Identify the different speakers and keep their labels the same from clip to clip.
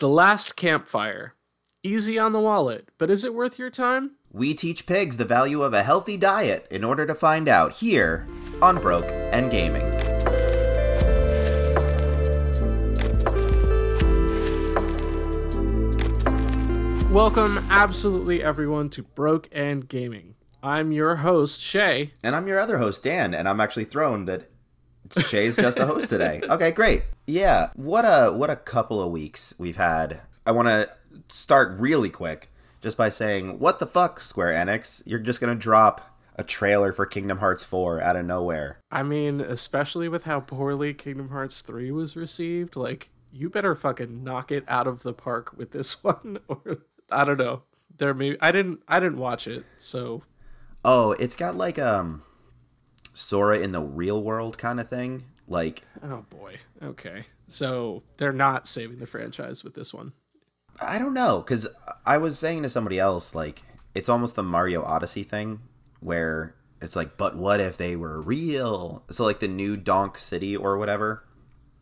Speaker 1: The Last Campfire. Easy on the wallet, but is it worth your time?
Speaker 2: We teach pigs the value of a healthy diet in order to find out here on Broke and Gaming.
Speaker 1: Welcome, absolutely everyone, to Broke and Gaming. I'm your host, Shea.
Speaker 2: And I'm your other host, Dan, and I'm actually thrown that Shea's just a host today. Okay, great. Yeah, what a what a couple of weeks we've had. I want to start really quick just by saying, what the fuck, Square Enix? You're just gonna drop a trailer for Kingdom Hearts 4 out of nowhere.
Speaker 1: I mean, especially with how poorly Kingdom Hearts 3 was received, like, you better fucking knock it out of the park with this one, or I don't know. There may I didn't I didn't watch it, so
Speaker 2: Oh, it's got like um Sora in the real world kind of thing. Like
Speaker 1: oh boy. Okay. So they're not saving the franchise with this one.
Speaker 2: I don't know cuz I was saying to somebody else like it's almost the Mario Odyssey thing where it's like but what if they were real? So like the new Donk City or whatever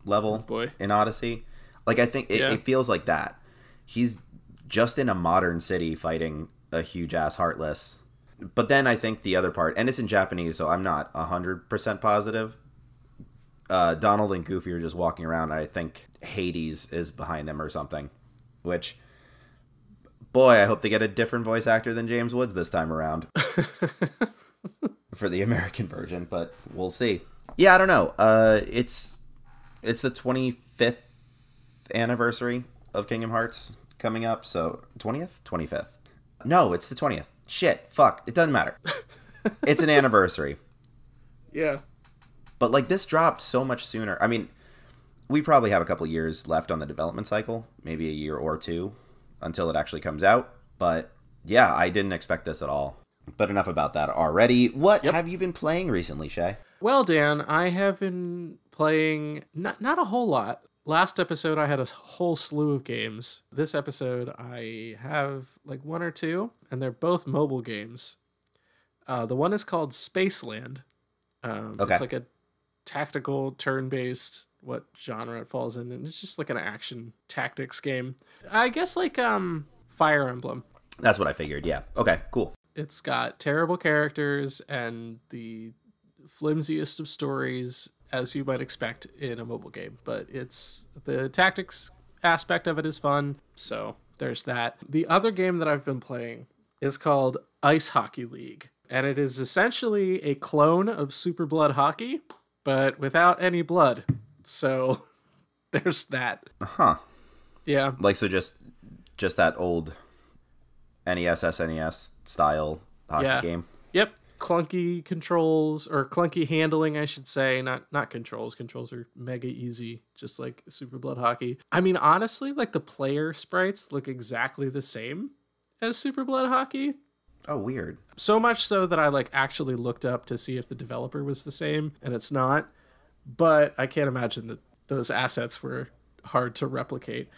Speaker 2: level
Speaker 1: Oh, boy.
Speaker 2: in Odyssey. Like I think it,
Speaker 1: Yeah.
Speaker 2: it feels like that. He's just in a modern city fighting a huge ass heartless. But then I think the other part, and it's in Japanese, so I'm not hundred percent positive. Uh, Donald and Goofy are just walking around. And I think Hades is behind them or something. Which, boy, I hope they get a different voice actor than James Woods this time around for the American version. But we'll see. Yeah, I don't know. Uh, it's it's the 25th anniversary of Kingdom Hearts coming up. So 20th, 25th. No, it's the 20th. Shit, fuck. It doesn't matter. it's an anniversary.
Speaker 1: Yeah.
Speaker 2: But like this dropped so much sooner. I mean, we probably have a couple years left on the development cycle, maybe a year or two until it actually comes out. But yeah, I didn't expect this at all. But enough about that already. What have you been playing recently, Shea?
Speaker 1: Well, Dan, I have been playing not not a whole lot. Last episode I had a whole slew of games. This episode I have like one or two, and they're both mobile games. Uh, the one is called Spaceland. Um,
Speaker 2: Okay.
Speaker 1: It's like a tactical turn-based what genre it falls in, and it's just like an action tactics game. I guess like um Fire Emblem.
Speaker 2: That's what I figured. Yeah. Okay, cool.
Speaker 1: It's got terrible characters and the flimsiest of stories, as you might expect in a mobile game. But it's the tactics aspect of it is fun, so there's that. The other game that I've been playing is called Ice Hockey League, and it is essentially a clone of Super Blood Hockey, but without any blood. So there's that.
Speaker 2: Uh huh.
Speaker 1: Yeah.
Speaker 2: Like so just just that old NES SNES style hockey
Speaker 1: Yeah.
Speaker 2: game.
Speaker 1: Yep. Clunky controls or clunky handling, I should say. Not not controls. Controls are mega easy, just like Super Blood Hockey. I mean, honestly, like the player sprites look exactly the same as Super Blood Hockey.
Speaker 2: Oh, weird.
Speaker 1: So much so that I like actually looked up to see if the developer was the same, and it's not. But I can't imagine that those assets were hard to replicate.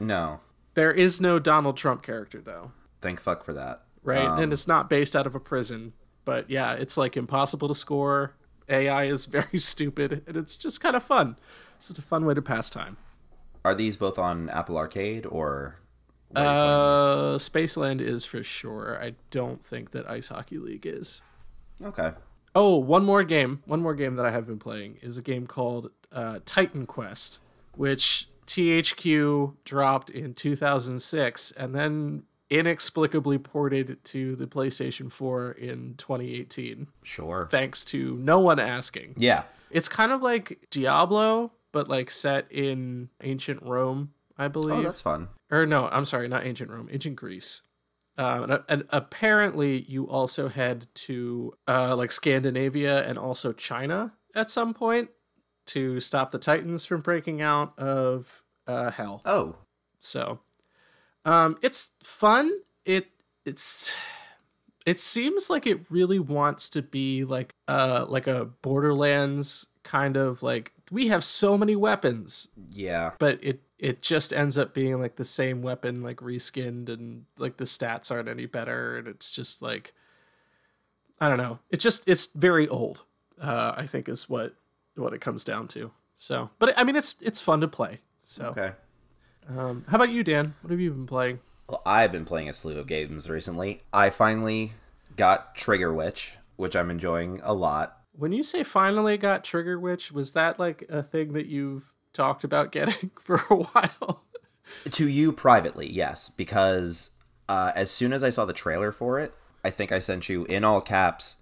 Speaker 2: No.
Speaker 1: There is no Donald Trump character though.
Speaker 2: Thank fuck for that.
Speaker 1: right?
Speaker 2: Um,
Speaker 1: and it's not based out of a prison. But yeah, it's like impossible to score. AI is very stupid, and it's just kind of fun. It's just a fun way to pass time.
Speaker 2: Are these both on Apple Arcade or
Speaker 1: Uh, Spaceland is for sure. I don't think that Ice Hockey League is.
Speaker 2: Okay.
Speaker 1: Oh, one more game. One more game that I have been playing is a game called uh, Titan Quest, which THQ dropped in 2006 and then inexplicably ported to the PlayStation 4 in 2018,
Speaker 2: Sure.
Speaker 1: thanks to no one asking.
Speaker 2: Yeah.
Speaker 1: It's kind of like Diablo, but like set in ancient Rome, I believe.
Speaker 2: Oh, that's fun.
Speaker 1: or no, I'm sorry, not ancient Rome, ancient Greece. Um, and, and apparently, you also head to uh, like Scandinavia and also China at some point to stop the Titans from breaking out of uh, hell.
Speaker 2: Oh,
Speaker 1: So, um, it's fun. It it's it seems like it really wants to be like uh like a Borderlands kind of like we have so many weapons,
Speaker 2: yeah.
Speaker 1: but it it just ends up being like the same weapon like reskinned and like the stats aren't any better and it's just like I don't know. It just it's very old. Uh, I think is what what it comes down to. So, but I mean, it's it's fun to play. So,
Speaker 2: Okay.
Speaker 1: Um, how about you, Dan? What have you been playing?
Speaker 2: Well, I've been playing a slew of games recently. I finally got Trigger Witch, which I'm enjoying a lot.
Speaker 1: When you say finally got Trigger Witch, was that like a thing that you've talked about getting for a while?
Speaker 2: To you privately, yes, because uh, as soon as I saw the trailer for it, I think I sent you in all caps.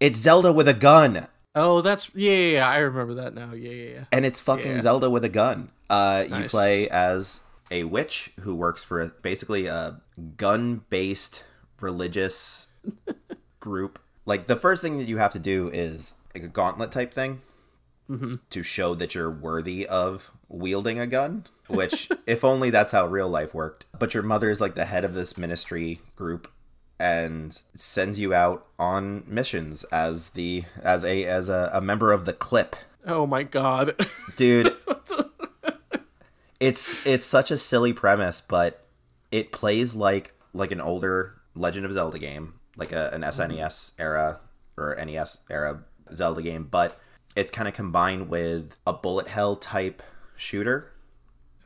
Speaker 2: It's Zelda with a gun.
Speaker 1: Oh, that's yeah, yeah, yeah. I remember that now. Yeah, yeah, yeah.
Speaker 2: and it's fucking
Speaker 1: Yeah.
Speaker 2: Zelda with a gun. Uh, You play as a witch who works for a, basically a gun-based religious group. Like the first thing that you have to do is like a gauntlet type thing mm-hmm. to show that you're worthy of wielding a gun. Which, if only that's how real life worked. But your mother is like the head of this ministry group and sends you out on missions as the as a as a, a member of the clip
Speaker 1: Oh my god.
Speaker 2: dude it's it's such a silly premise but it plays like like an older legend of zelda game like a, an mm-hmm. snes era or nes era zelda game but it's kind of combined with a bullet hell type shooter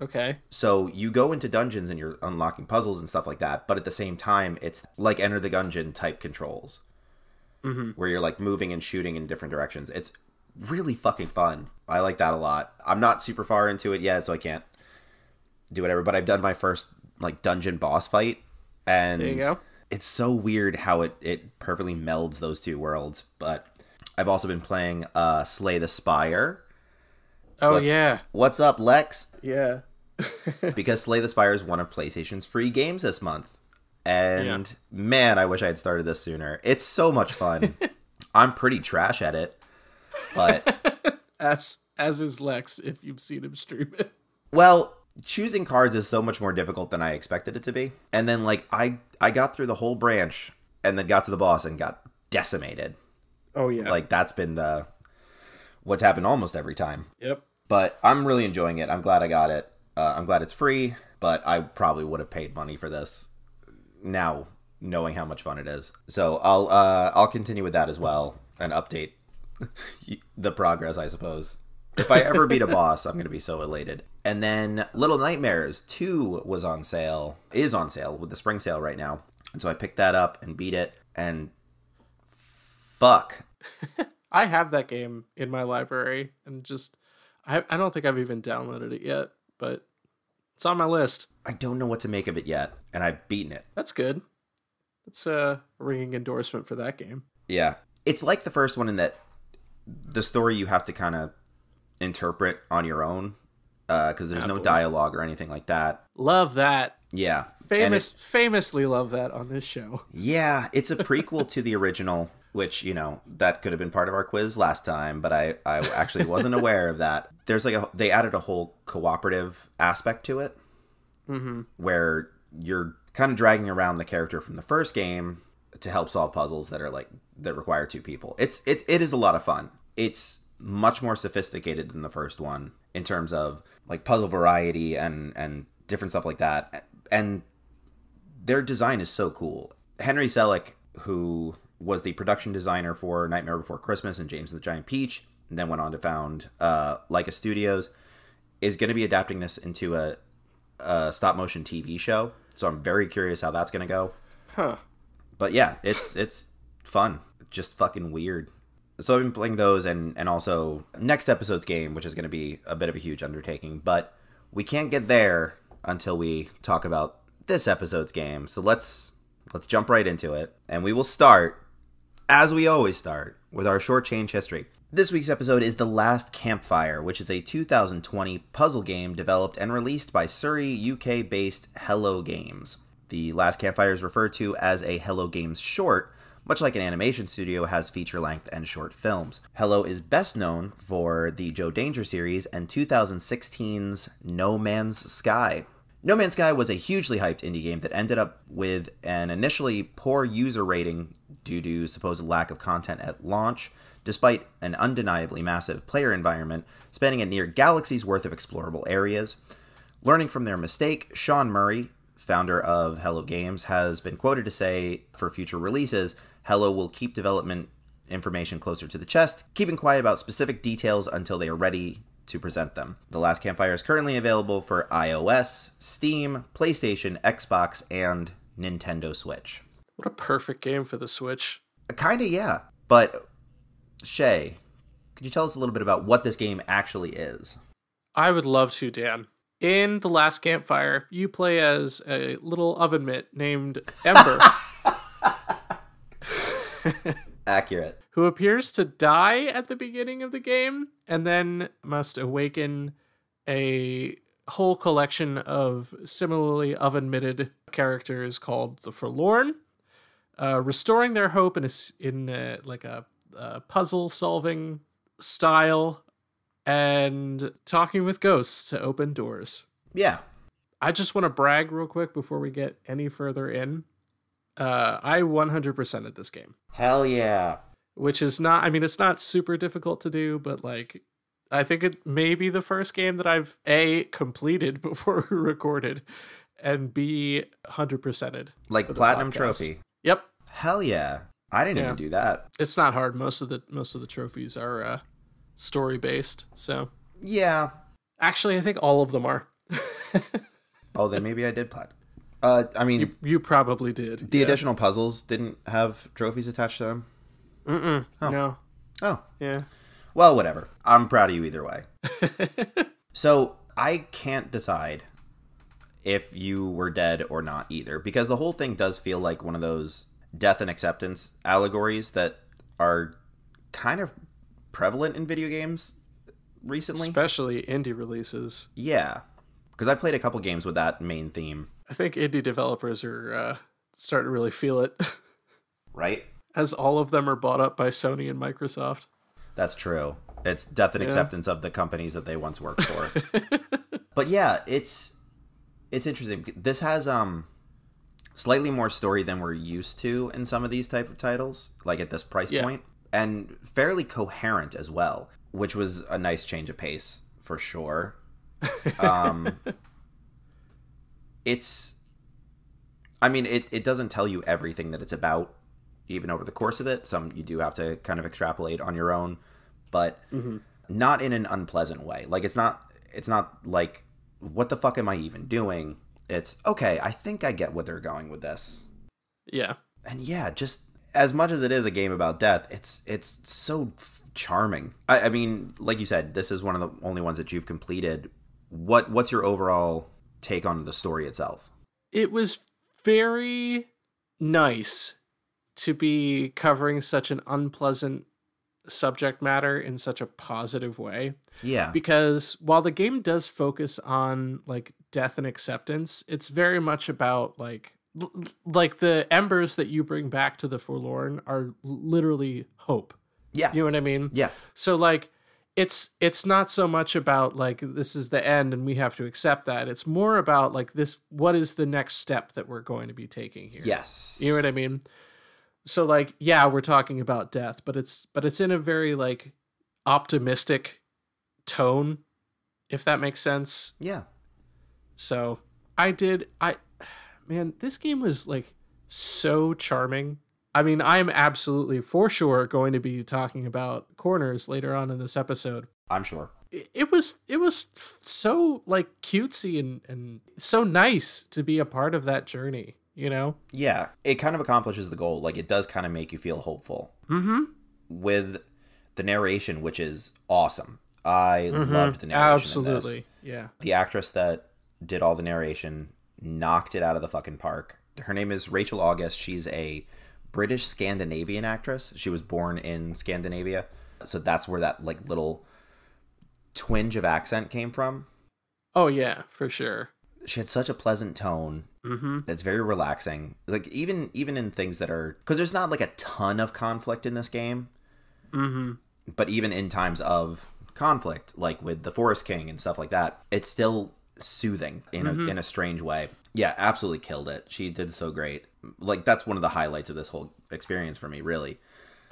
Speaker 1: okay.
Speaker 2: so you go into dungeons and you're unlocking puzzles and stuff like that, but at the same time, it's like Enter the Gungeon type controls, mm-hmm. where you're like moving and shooting in different directions. It's really fucking fun. I like that a lot. I'm not super far into it yet, so I can't do whatever. But I've done my first like dungeon boss fight, and
Speaker 1: There you go.
Speaker 2: it's so weird how it it perfectly melds those two worlds. But I've also been playing uh, Slay the Spire.
Speaker 1: Oh
Speaker 2: What's-
Speaker 1: yeah.
Speaker 2: What's up, Lex?
Speaker 1: Yeah.
Speaker 2: because Slay the Spire is one of PlayStation's free games this month. And man, I wish I had started this sooner. It's so much fun. I'm pretty trash at it. But
Speaker 1: As as is Lex if you've seen him stream it.
Speaker 2: well, choosing cards is so much more difficult than I expected it to be. And then like I I got through the whole branch and then got to the boss and got decimated.
Speaker 1: Oh yeah.
Speaker 2: Like that's been the what's happened almost every time.
Speaker 1: Yep.
Speaker 2: But I'm really enjoying it. I'm glad I got it. Uh, I'm glad it's free, but I probably would have paid money for this now knowing how much fun it is. So I'll uh, I'll continue with that as well and update the progress, I suppose. If I ever beat a boss, I'm going to be so elated. And then Little Nightmares 2 was on sale, is on sale with the spring sale right now. And so I picked that up and beat it and fuck.
Speaker 1: I have that game in my library and just I I don't think I've even downloaded it yet, but it's on my list.
Speaker 2: I don't know what to make of it yet, and I've beaten it.
Speaker 1: That's good. That's a ringing endorsement for that game.
Speaker 2: Yeah. It's like the first one in that the story you have to kind of interpret on your own Uh, because there's no dialogue or anything like that.
Speaker 1: Love that.
Speaker 2: Yeah.
Speaker 1: Famous famously love that on this show.
Speaker 2: yeah, it's a prequel to the original, which, you know, that could have been part of our quiz last time, but I, I actually wasn't aware of that. There's like a, they added a whole cooperative aspect to it mm-hmm. where you're kind of dragging around the character from the first game to help solve puzzles that are like that require two people. It's it, it is a lot of fun. It's much more sophisticated than the first one in terms of like puzzle variety and and different stuff like that. And their design is so cool. Henry Selick, who was the production designer for Nightmare Before Christmas and James and the Giant Peach, and then went on to found uh, Laika Studios, is going to be adapting this into a, a stop motion TV show. So I'm very curious how that's going to go.
Speaker 1: Huh.
Speaker 2: But yeah, it's it's fun, just fucking weird. So I've been playing those, and and also next episode's game, which is going to be a bit of a huge undertaking. But we can't get there until we talk about this episode's game. So let's let's jump right into it, and we will start as we always start with our short change history. This week's episode is The Last Campfire, which is a 2020 puzzle game developed and released by Surrey, UK based Hello Games. The Last Campfire is referred to as a Hello Games short, much like an animation studio has feature length and short films. Hello is best known for the Joe Danger series and 2016's No Man's Sky. No Man's Sky was a hugely hyped indie game that ended up with an initially poor user rating due to supposed lack of content at launch, despite an undeniably massive player environment spanning a near galaxy's worth of explorable areas. Learning from their mistake, Sean Murray, founder of Hello Games, has been quoted to say for future releases, Hello will keep development information closer to the chest, keeping quiet about specific details until they are ready to present them. The Last Campfire is currently available for iOS, Steam, PlayStation, Xbox, and Nintendo Switch.
Speaker 1: What a perfect game for the Switch.
Speaker 2: Uh, kinda, yeah. But, Shea, could you tell us a little bit about what this game actually is?
Speaker 1: I would love to, Dan. In The Last Campfire, you play as a little oven mitt named Ember.
Speaker 2: Accurate.
Speaker 1: who appears to die at the beginning of the game and then must awaken a whole collection of similarly oven mitted characters called the Forlorn, uh, restoring their hope in a, in a, like a, a puzzle solving style and talking with ghosts to open doors.
Speaker 2: Yeah.
Speaker 1: I just want to brag real quick before we get any further in. Uh, I 100% at this game
Speaker 2: Hell yeah.
Speaker 1: which is not i mean it's not super difficult to do but like i think it may be the first game that i've a completed before we recorded and b 100%ed
Speaker 2: Like Platinum
Speaker 1: podcast.
Speaker 2: Trophy.
Speaker 1: yep
Speaker 2: Hell yeah. I didn't
Speaker 1: Yeah.
Speaker 2: even do that.
Speaker 1: it's not hard most of the most of the trophies are uh story based so
Speaker 2: Yeah.
Speaker 1: actually i think all of them are
Speaker 2: Oh, then maybe I did plat. Uh, I mean,
Speaker 1: you, you probably did
Speaker 2: the
Speaker 1: yeah.
Speaker 2: additional puzzles didn't have trophies attached to them.
Speaker 1: Mm-mm, no
Speaker 2: Oh,
Speaker 1: yeah
Speaker 2: well, whatever. I'm proud of you either way. so I can't decide if you were dead or not either, because the whole thing does feel like one of those death and acceptance allegories that are kind of prevalent in video games recently.
Speaker 1: especially indie releases
Speaker 2: yeah, because I played a couple games with that main theme.
Speaker 1: I think indie developers are uh starting to really feel it
Speaker 2: Right?
Speaker 1: as all of them are bought up by sony and microsoft
Speaker 2: That's true. It's death and acceptance of the companies that they once worked for. but yeah, it's it's interesting. This has um slightly more story than we're used to in some of these type of titles, like at this price
Speaker 1: Yeah.
Speaker 2: point, and fairly coherent as well, which was a nice change of pace for sure. Um it's I mean, it, it doesn't tell you everything that it's about, even over the course of it. Some you do have to kind of extrapolate on your own, but mm-hmm. not in an unpleasant way. Like it's not it's not like what the fuck am I even doing? It's okay, I think I get where they're going with this.
Speaker 1: yeah
Speaker 2: And yeah, just as much as it is a game about death, it's it's so f- charming. I, I mean, like you said, this is one of the only ones that you've completed. What what's your overall take on the story itself?
Speaker 1: it was very nice to be covering such an unpleasant subject matter in such a positive way
Speaker 2: Yeah.
Speaker 1: because while the game does focus on like death and acceptance it's very much about like like the embers that you bring back to the forlorn are literally hope
Speaker 2: yeah.
Speaker 1: you know what i mean
Speaker 2: yeah.
Speaker 1: so like it's it's not so much about like this is the end and we have to accept that. It's more about like this what is the next step that we're going to be taking here.
Speaker 2: Yes.
Speaker 1: You know what I mean? So like yeah, we're talking about death, but it's but it's in a very like optimistic tone if that makes sense.
Speaker 2: Yeah.
Speaker 1: So I did I man, this game was like so charming. I mean, I'm absolutely for sure going to be talking about corners later on in this episode.
Speaker 2: I'm sure.
Speaker 1: It it was it was so like cutesy and and so nice to be a part of that journey, you know?
Speaker 2: Yeah, it kind of accomplishes the goal. Like it does kind of make you feel hopeful
Speaker 1: Mhm.
Speaker 2: with the narration, which is awesome. I loved the narration.
Speaker 1: Absolutely. Yeah.
Speaker 2: The actress that did all the narration knocked it out of the fucking park. Her name is Rachel August. She's a British Scandinavian actress. She was born in Scandinavia, so that's where that like little twinge of accent came from.
Speaker 1: Oh yeah, for sure.
Speaker 2: She had such a pleasant tone.
Speaker 1: Mhm.
Speaker 2: It's very relaxing. Like even even in things that are because there's not like a ton of conflict in this game,
Speaker 1: Mhm.
Speaker 2: but even in times of conflict, like with the Forest King and stuff like that, it's still soothing in a in a strange way. Yeah, absolutely killed it. She did so great. Like that's one of the highlights of this whole experience for me, really.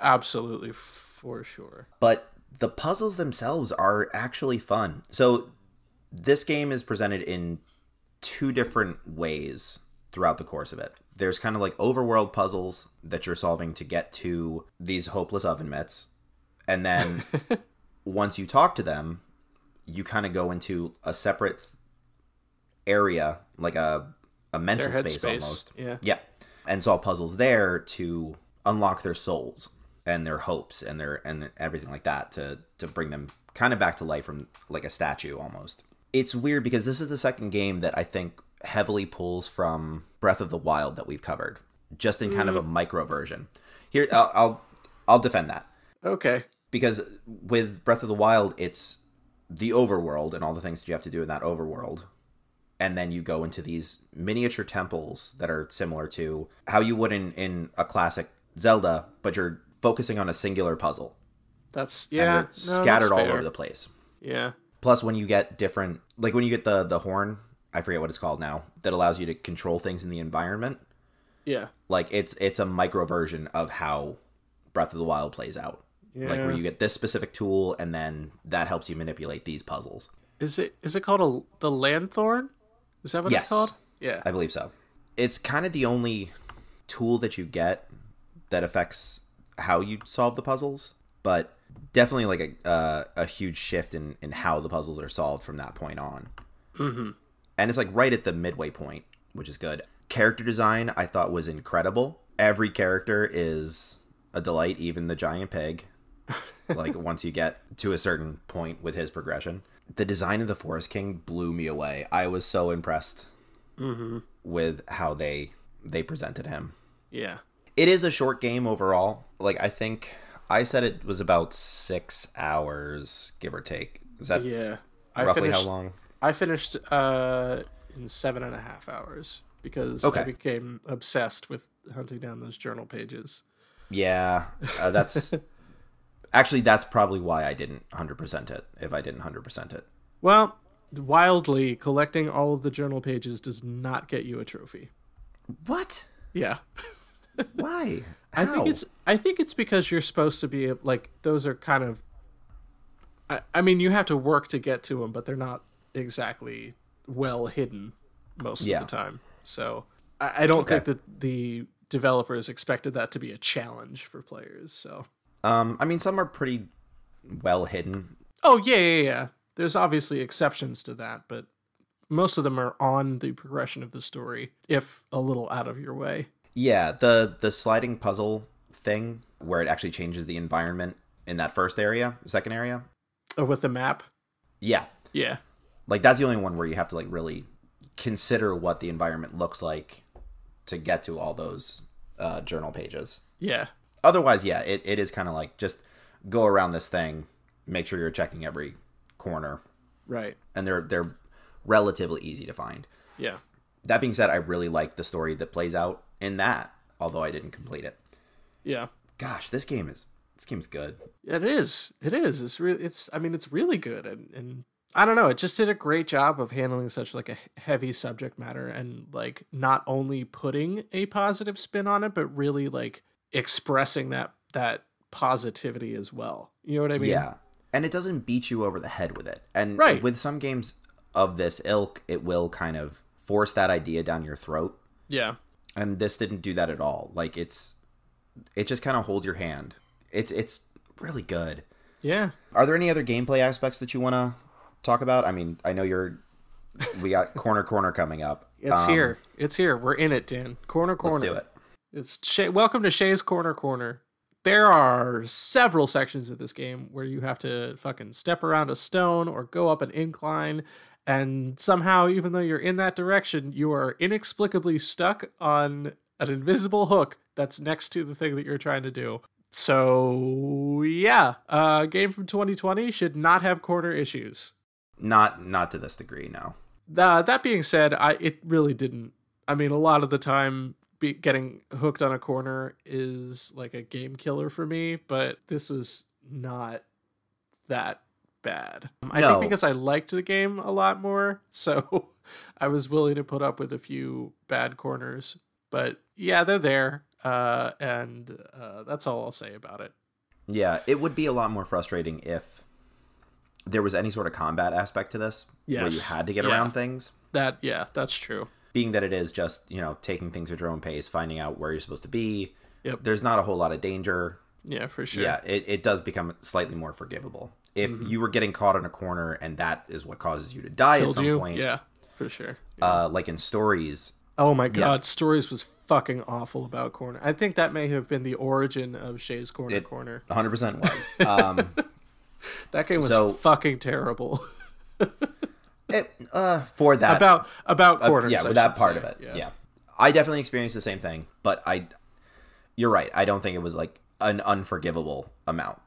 Speaker 1: Absolutely for sure.
Speaker 2: But the puzzles themselves are actually fun. So this game is presented in two different ways throughout the course of it. There's kind of like overworld puzzles that you're solving to get to these hopeless oven mitts. And then once you talk to them, you kind of go into a separate area, like a a mental
Speaker 1: Their
Speaker 2: space almost.
Speaker 1: yeah.
Speaker 2: Yeah. And solve puzzles there to unlock their souls and their hopes and their and everything like that to to bring them kind of back to life from like a statue almost. It's weird because this is the second game that I think heavily pulls from Breath of the Wild that we've covered, just in kind of a mm. micro version. Here, I'll, I'll I'll defend that
Speaker 1: Okay.
Speaker 2: because with Breath of the Wild, it's the overworld and all the things that you have to do in that overworld. And then you go into these miniature temples that are similar to how you would in, in a classic Zelda, but you're focusing on a singular puzzle.
Speaker 1: That's yeah. no,
Speaker 2: scattered
Speaker 1: that's
Speaker 2: all over the place.
Speaker 1: Yeah.
Speaker 2: Plus, when you get different, like when you get the the horn, I forget what it's called now, that allows you to control things in the environment.
Speaker 1: Yeah.
Speaker 2: Like it's it's a micro version of how Breath of the Wild plays out. Yeah. Like where you get this specific tool, and then that helps you manipulate these puzzles.
Speaker 1: Is it is it called a the Lanthorn? Is that what
Speaker 2: Yes.
Speaker 1: it's called? Yeah.
Speaker 2: I believe so. It's kind of the only tool that you get that affects how you solve the puzzles, but definitely like a uh, a huge shift in in how the puzzles are solved from that point on. Mm-hmm. And it's like right at the midway point, which is good. Character design I thought was incredible. Every character is a delight, even the giant pig. like once you get to a certain point with his progression. The design of the Forest King blew me away. I was so impressed with how they they presented him.
Speaker 1: Yeah.
Speaker 2: It is a short game overall. Like I think I said it was about six hours, give or take. Is that
Speaker 1: Yeah. I
Speaker 2: roughly
Speaker 1: finished,
Speaker 2: how long?
Speaker 1: I finished uh, in seven and a half hours because
Speaker 2: Okay.
Speaker 1: I became obsessed with hunting down those journal pages.
Speaker 2: Yeah, uh, that's actually that's probably why I didn't hundred percent it. If I didn't hundred percent it,
Speaker 1: Well, wildly collecting all of the journal pages does not get you a trophy.
Speaker 2: what?
Speaker 1: Yeah.
Speaker 2: Why? How?
Speaker 1: I think it's I think it's because you're supposed to be like those are kind of I, I mean you have to work to get to them but they're not exactly well hidden most
Speaker 2: Yeah.
Speaker 1: of the time. So I, I don't
Speaker 2: Okay.
Speaker 1: think that the developers expected that to be a challenge for players. So
Speaker 2: um. I mean, some are pretty well hidden.
Speaker 1: Oh yeah, yeah, yeah. There's obviously exceptions to that, but most of them are on the progression of the story, if a little out of your way.
Speaker 2: Yeah, the the sliding puzzle thing where it actually changes the environment in that first area, second area.
Speaker 1: Oh, with the map.
Speaker 2: Yeah,
Speaker 1: Yeah.
Speaker 2: like that's the only one where you have to like really consider what the environment looks like to get to all those uh, journal pages.
Speaker 1: Yeah.
Speaker 2: Otherwise, yeah, it, it is kind of like just go around this thing, make sure you're checking every corner,
Speaker 1: Right.
Speaker 2: and they're they're relatively easy to find.
Speaker 1: Yeah.
Speaker 2: That being said, I really like the story that plays out in that, although I didn't complete it.
Speaker 1: Yeah.
Speaker 2: Gosh, this game is this game's good.
Speaker 1: It is. It is. It's really. It's. I mean, it's really good, and and I don't know. It just did a great job of handling such like a heavy subject matter, and like not only putting a positive spin on it, but really like expressing that that positivity as well. You know what I mean?
Speaker 2: Yeah. And it doesn't beat you over the head with it. And
Speaker 1: Right.
Speaker 2: with some games of this ilk, it will kind of force that idea down your throat.
Speaker 1: Yeah.
Speaker 2: And this didn't do that at all. Like it's it just kind of holds your hand. It's it's really good.
Speaker 1: Yeah.
Speaker 2: Are there any other gameplay aspects that you want to talk about? I mean, I know you're we got corner corner coming up.
Speaker 1: It's
Speaker 2: Um,
Speaker 1: here. It's here. We're in it, Dan. Corner corner.
Speaker 2: Let's do it.
Speaker 1: It's Shea, welcome to Shea's Corner Corner. There are several sections of this game where you have to fucking step around a stone or go up an incline, and somehow, even though you're in that direction, you are inexplicably stuck on an invisible hook that's next to the thing that you're trying to do. So yeah, a game from 2020 should not have corner issues.
Speaker 2: Not not to this degree, no.
Speaker 1: Uh, that being said, I it really didn't. I mean, a lot of the time, be, getting hooked on a corner is like a game killer for me. But this was not that bad. I
Speaker 2: No.
Speaker 1: think because I liked the game a lot more, so I was willing to put up with a few bad corners. But yeah, they're there, uh, and uh, that's all I'll say about it.
Speaker 2: Yeah, it would be a lot more frustrating if there was any sort of combat aspect to this where you had to get
Speaker 1: Yeah.
Speaker 2: around things.
Speaker 1: That yeah, that's true.
Speaker 2: Being that it is just you know taking things at your own pace finding out where you're supposed to be
Speaker 1: Yep.
Speaker 2: there's not a whole lot of danger
Speaker 1: Yeah, for sure.
Speaker 2: yeah it, it does become slightly more forgivable if you were getting caught in a corner and that is what causes you to die at some
Speaker 1: you?
Speaker 2: point,
Speaker 1: Yeah, for sure.
Speaker 2: uh, like in stories,
Speaker 1: Oh my god, stories was fucking awful about corner. I think that may have been the origin of Shea's Corner
Speaker 2: It-
Speaker 1: Corner.
Speaker 2: 100% was. Um,
Speaker 1: That game was
Speaker 2: so-
Speaker 1: fucking terrible.
Speaker 2: it, uh, for that,
Speaker 1: about about
Speaker 2: uh, yeah,
Speaker 1: I
Speaker 2: with that part
Speaker 1: say.
Speaker 2: of it, yeah. I definitely experienced the same thing, but I, you're right. I don't think it was like an unforgivable amount.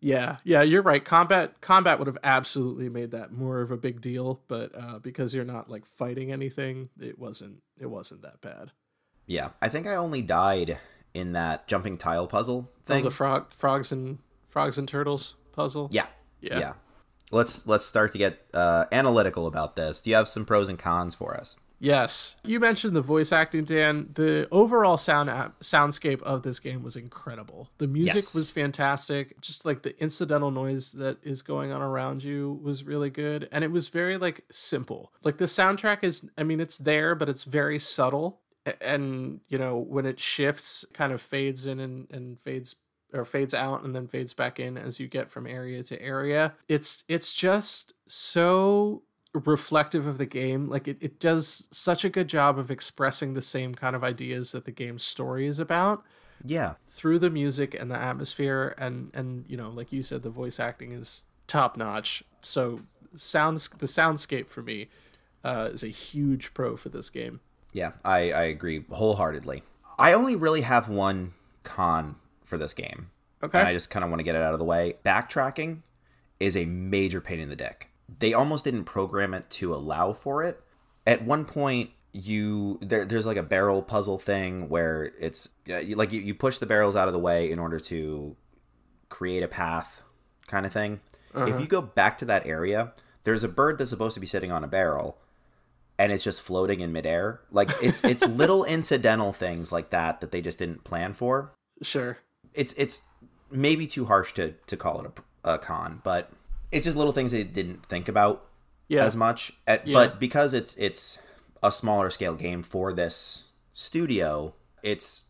Speaker 1: Yeah, yeah, you're right. Combat combat would have absolutely made that more of a big deal, but uh, because you're not like fighting anything, it wasn't it wasn't that bad.
Speaker 2: Yeah, I think I only died in that jumping tile puzzle
Speaker 1: Oh,
Speaker 2: thing.
Speaker 1: the frog frogs and frogs and turtles puzzle.
Speaker 2: yeah,
Speaker 1: Yeah.
Speaker 2: yeah. Let's let's start to get uh, analytical about this. Do you have some pros and cons for us?
Speaker 1: Yes, you mentioned the voice acting, Dan. The overall sound app, soundscape of this game was incredible. The music
Speaker 2: Yes.
Speaker 1: was fantastic. Just like the incidental noise that is going on around you was really good, and it was very like simple. Like the soundtrack is, I mean, it's there, but it's very subtle. And you know when it shifts, kind of fades in and, and fades or fades out and then fades back in as you get from area to area. It's it's just so reflective of the game. Like it, it does such a good job of expressing the same kind of ideas that the game's story is about
Speaker 2: Yeah,
Speaker 1: through the music and the atmosphere and and you know, like you said, the voice acting is top notch. So sounds the soundscape for me uh, is a huge pro for this game.
Speaker 2: yeah, I I agree wholeheartedly. I only really have one con for this game.
Speaker 1: Okay.
Speaker 2: and I just kind of want to get it out of the way. Backtracking is a major pain in the dick. They almost didn't program it to allow for it. At one point, you there, there's like a barrel puzzle thing where it's uh, you, like you, you push the barrels out of the way in order to create a path, kind of thing. If you go back to that area, there's a bird that's supposed to be sitting on a barrel, and it's just floating in midair. Like it's it's little incidental things like that that they just didn't plan for
Speaker 1: Sure.
Speaker 2: It's it's maybe too harsh to to call it a, a con, but it's just little things they didn't think about
Speaker 1: Yeah.
Speaker 2: as much. At,
Speaker 1: Yeah.
Speaker 2: But because it's it's a smaller scale game for this studio, it's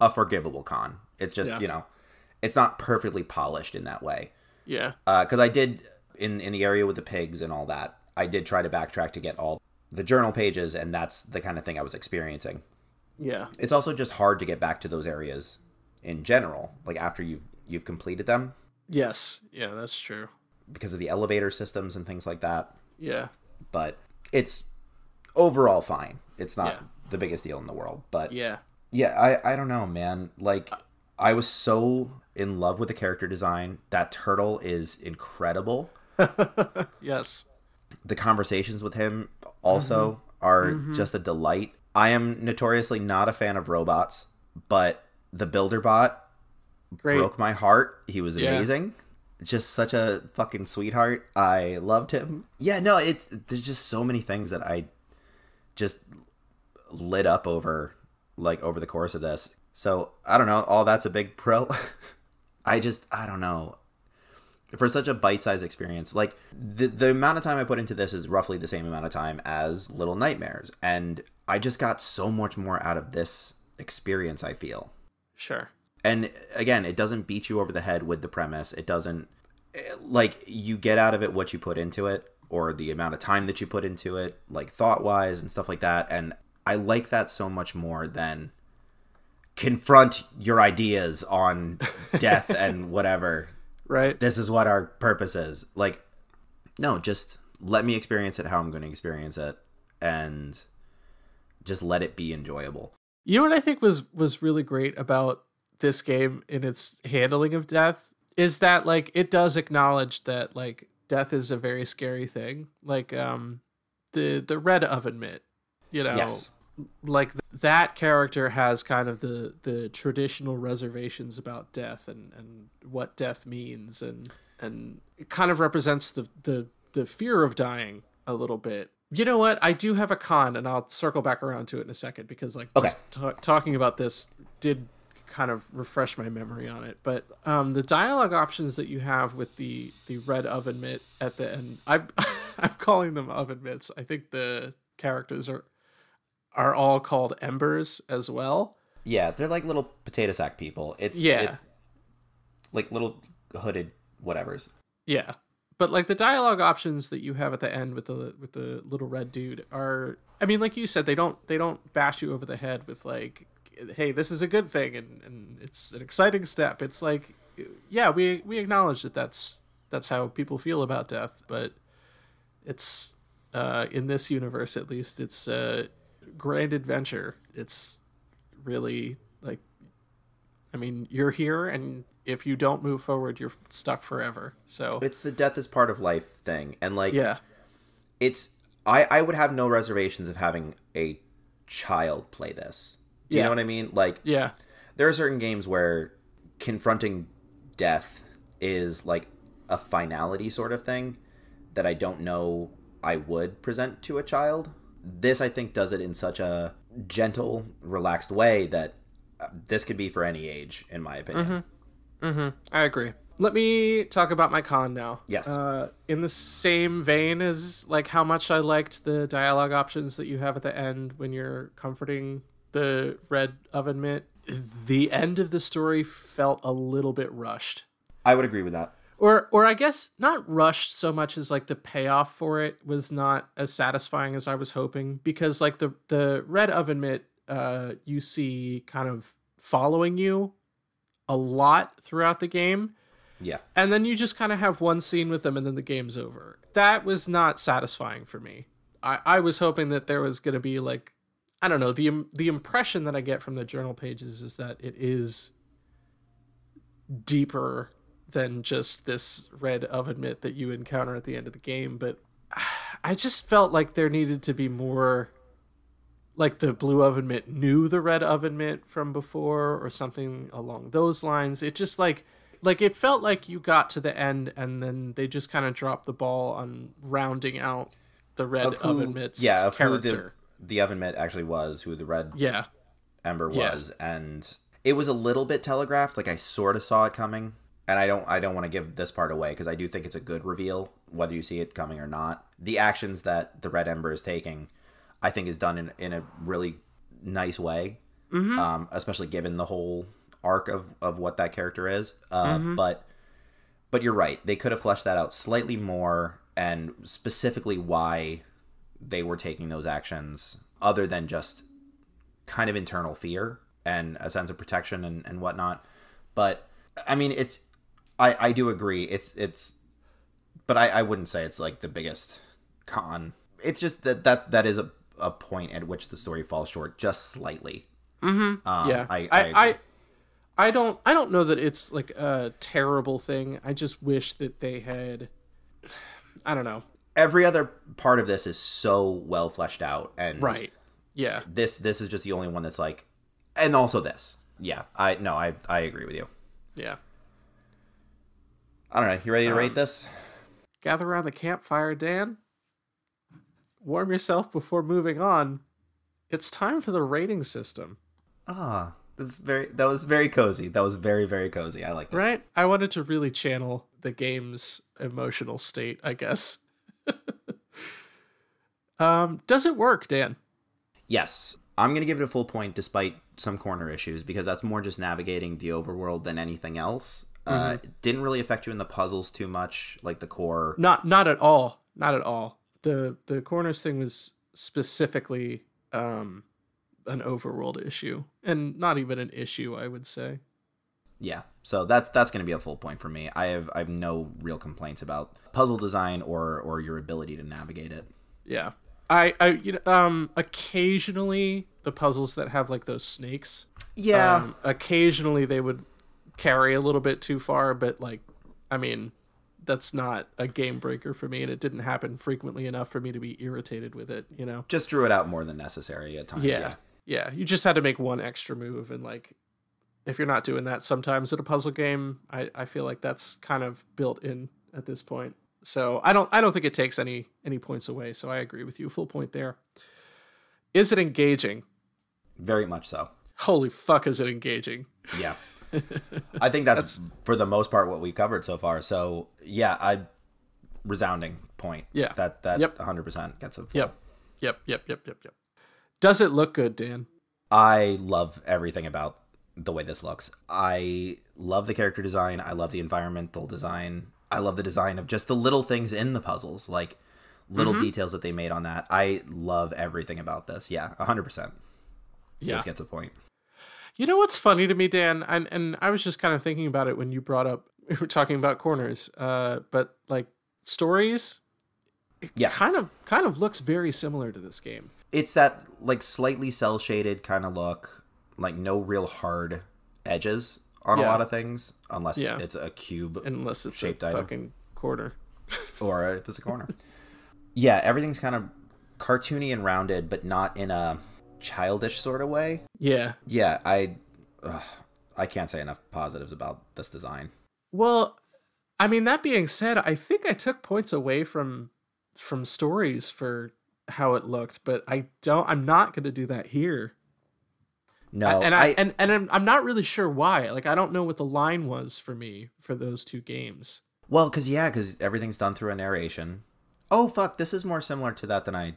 Speaker 2: a forgivable con. It's just
Speaker 1: Yeah.
Speaker 2: you know, it's not perfectly polished in that way.
Speaker 1: Yeah.
Speaker 2: Uh, because I did in in the area with the pigs and all that, I did try to backtrack to get all the journal pages, and that's the kind of thing I was experiencing
Speaker 1: Yeah.
Speaker 2: it's also just hard to get back to those areas in general like after you've you've completed them
Speaker 1: Yes. Yeah, that's true.
Speaker 2: because of the elevator systems and things like that
Speaker 1: Yeah.
Speaker 2: but it's overall fine it's not
Speaker 1: Yeah.
Speaker 2: the biggest deal in the world but
Speaker 1: Yeah.
Speaker 2: yeah i i don't know man like i was so in love with the character design that turtle is incredible
Speaker 1: Yes.
Speaker 2: the conversations with him also mm-hmm. are mm-hmm. just a delight. I am notoriously not a fan of robots, but the builder bot
Speaker 1: Great.
Speaker 2: broke my heart. He was
Speaker 1: Yeah.
Speaker 2: amazing. Just such a fucking sweetheart. I loved him. Yeah, no, it's there's just so many things that I just lit up over like over the course of this. So, I don't know, all that's a big pro. I just I don't know for such a bite-sized experience like the the amount of time i put into this is roughly the same amount of time as little nightmares and i just got so much more out of this experience i feel
Speaker 1: Sure.
Speaker 2: and again it doesn't beat you over the head with the premise it doesn't like you get out of it what you put into it or the amount of time that you put into it like thought wise and stuff like that and i like that so much more than confront your ideas on death and whatever
Speaker 1: Right.
Speaker 2: this is what our purpose is. Like, no, just let me experience it how I'm going to experience it, and just let it be enjoyable.
Speaker 1: You know what I think was was really great about this game in its handling of death is that like it does acknowledge that like death is a very scary thing. Like um the the red oven mitt, you know.
Speaker 2: Yes.
Speaker 1: Like th- that character has kind of the the traditional reservations about death and and what death means and and it kind of represents the the the fear of dying a little bit. You know what? I do have a con, and I'll circle back around to it in a second because, like,
Speaker 2: Okay.
Speaker 1: just ta- talking about this did kind of refresh my memory on it. But um, the dialogue options that you have with the the red oven mitt at the end, I'm I'm calling them oven mitts. I think the characters are are all called embers as well.
Speaker 2: Yeah, they're like little potato sack people. It's
Speaker 1: Yeah.
Speaker 2: it- like little hooded whatevers.
Speaker 1: Yeah. But like the dialogue options that you have at the end with the with the little red dude are I mean like you said they don't they don't bash you over the head with like hey this is a good thing and, and it's an exciting step. It's like yeah, we we acknowledge that that's that's how people feel about death, but it's uh in this universe at least it's a grand adventure. It's really I mean, you're here and if you don't move forward, you're stuck forever. So
Speaker 2: It's the death is part of life thing, and like
Speaker 1: yeah,
Speaker 2: it's I I would have no reservations of having a child play this. Do you
Speaker 1: Yeah.
Speaker 2: know what I mean? Like
Speaker 1: yeah,
Speaker 2: there are certain games where confronting death is like a finality sort of thing that I don't know I would present to a child. This I think does it in such a gentle, relaxed way that this could be for any age in my opinion.
Speaker 1: mm-hmm I agree. Let me talk about my con now.
Speaker 2: Yes.
Speaker 1: Uh, in the same vein as like how much I liked the dialogue options that you have at the end when you're comforting the red oven mitt, the end of the story felt a little bit rushed.
Speaker 2: I would agree with that.
Speaker 1: or or I guess not rushed so much as like the payoff for it was not as satisfying as I was hoping because like the the red oven mitt uh you see kind of following you a lot throughout the game
Speaker 2: Yeah.
Speaker 1: and then you just kind of have one scene with them and then the game's over. That was not satisfying for me. I I was hoping that there was going to be like I don't know, the the impression that I get from the journal pages is that it is deeper than just this red oven mitt that you encounter at the end of the game, but I just felt like there needed to be more like the blue oven mitt knew the red oven mitt from before or something along those lines. It just like like it felt like you got to the end and then they just kind of dropped the ball on rounding out the red
Speaker 2: Of who,
Speaker 1: oven mitt's
Speaker 2: yeah, of who
Speaker 1: character.
Speaker 2: the the oven mitt actually was, who the red
Speaker 1: Yeah.
Speaker 2: Ember
Speaker 1: Yeah.
Speaker 2: was, and it was a little bit telegraphed. Like I sort of saw it coming, and I don't I don't want to give this part away because I do think it's a good reveal, whether you see it coming or not. The actions that the Red Ember is taking, I think, is done in in a really nice way, um, especially given the whole arc of of what that character is. Uh, But but you're right; they could have fleshed that out slightly more, and specifically why they were taking those actions, other than just kind of internal fear and a sense of protection and, and whatnot. But I mean, it's I I do agree. It's it's, but I I wouldn't say it's like the biggest con. It's just that that that is a a point at which the story falls short just slightly. Mm-hmm. Um,
Speaker 1: yeah.
Speaker 2: I
Speaker 1: I,
Speaker 2: I,
Speaker 1: I. I don't I don't know that it's like a terrible thing. I just wish that they had I don't know.
Speaker 2: every other part of this is so well fleshed out and
Speaker 1: Right. Yeah.
Speaker 2: this this is just the only one that's like and also this yeah i no i i agree with you
Speaker 1: Yeah.
Speaker 2: i don't know you ready to rate this
Speaker 1: Gather around the campfire, Dan. Warm yourself before moving on. It's time for the rating system,
Speaker 2: ah that's very that was very cozy that was very very cozy i like that
Speaker 1: right? I wanted to really channel the game's emotional state, I guess. um, does it work, Dan?
Speaker 2: yes i'm gonna give it a full point despite some corner issues because that's more just navigating the overworld than anything else uh it didn't really affect you in the puzzles too much like the core
Speaker 1: Not not at all. Not at all. The the corners thing was specifically um an overworld issue. And not even an issue, I would say.
Speaker 2: Yeah, so that's that's going to be a full point for me. I have I have no real complaints about puzzle design or or your ability to navigate it.
Speaker 1: Yeah. I I you know um occasionally the puzzles that have like those snakes
Speaker 2: Yeah,
Speaker 1: um, occasionally they would carry a little bit too far, but like I mean that's not a game breaker for me and it didn't happen frequently enough for me to be irritated with it, you know.
Speaker 2: just drew it out more than necessary at times.
Speaker 1: Yeah.
Speaker 2: Yeah,
Speaker 1: Yeah. You just had to make one extra move and like if you're not doing that sometimes in a puzzle game, I, I feel like that's kind of built in at this point. So I don't I don't think it takes any any points away. So I agree with you. Full point there. Is it engaging?
Speaker 2: very much so.
Speaker 1: Holy fuck is it engaging?
Speaker 2: Yeah, I think that's, for the most part what we've covered so far. So yeah, I resounding point.
Speaker 1: Yeah.
Speaker 2: that that
Speaker 1: Yep.
Speaker 2: 100 percent gets a full.
Speaker 1: Yep. Yep, yep, yep, yep, yep. Does it look good, Dan?
Speaker 2: I love everything about the way this looks. I love the character design. I love the environmental design. I love the design of just the little things in the puzzles, like little
Speaker 1: Mm-hmm.
Speaker 2: details that they made on that. I love everything about this. Yeah, 100%.
Speaker 1: Yeah.
Speaker 2: This gets a point.
Speaker 1: You know what's funny to me, Dan, and and I was just kind of thinking about it when you brought up we were talking about corners, uh, but like stories, it
Speaker 2: Yeah.
Speaker 1: kind of kind of looks very similar to this game.
Speaker 2: It's that like slightly cell shaded kind of look, like no real hard edges on a lot of things, unless
Speaker 1: Yeah.
Speaker 2: it's a cube
Speaker 1: Unless it's
Speaker 2: Shaped
Speaker 1: a
Speaker 2: item.
Speaker 1: fucking corner.
Speaker 2: or if it's a corner. yeah, everything's kind of cartoony and rounded, but not in a childish sort of way.
Speaker 1: Yeah.
Speaker 2: Yeah, I, ugh, I can't say enough positives about this design.
Speaker 1: Well, I mean that being said, I think I took points away from from stories for how it looked, but I don't I'm not going to do that here.
Speaker 2: No,
Speaker 1: and I,
Speaker 2: I,
Speaker 1: and and I'm, I'm not really sure why. Like I don't know what the line was for me for those two games.
Speaker 2: well, because yeah, because everything's done through a narration. Oh fuck, this is more similar to that than I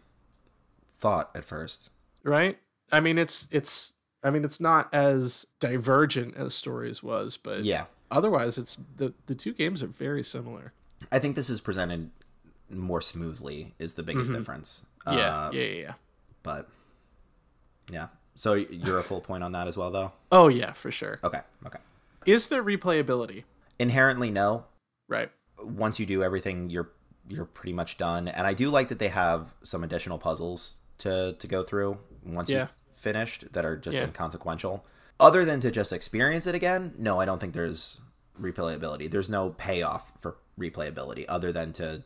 Speaker 2: thought at first.
Speaker 1: Right? I mean, it's it's I mean, it's not as divergent as stories was, but
Speaker 2: Yeah,
Speaker 1: Otherwise, it's the the two games are very similar.
Speaker 2: I think this is presented more smoothly is the biggest difference.
Speaker 1: Mm-hmm. Yeah,
Speaker 2: Uh,
Speaker 1: yeah, yeah, yeah.
Speaker 2: but yeah. So you're a full point on that as well, though.
Speaker 1: Oh yeah, for sure.
Speaker 2: Okay, okay.
Speaker 1: Is there replayability?
Speaker 2: Inherently, no.
Speaker 1: Right.
Speaker 2: once you do everything you're you're pretty much done and i do like that they have some additional puzzles to to go through once
Speaker 1: Yeah.
Speaker 2: you've finished that are just
Speaker 1: Yeah.
Speaker 2: inconsequential other than to just experience it again no i don't think there's replayability there's no payoff for replayability other than to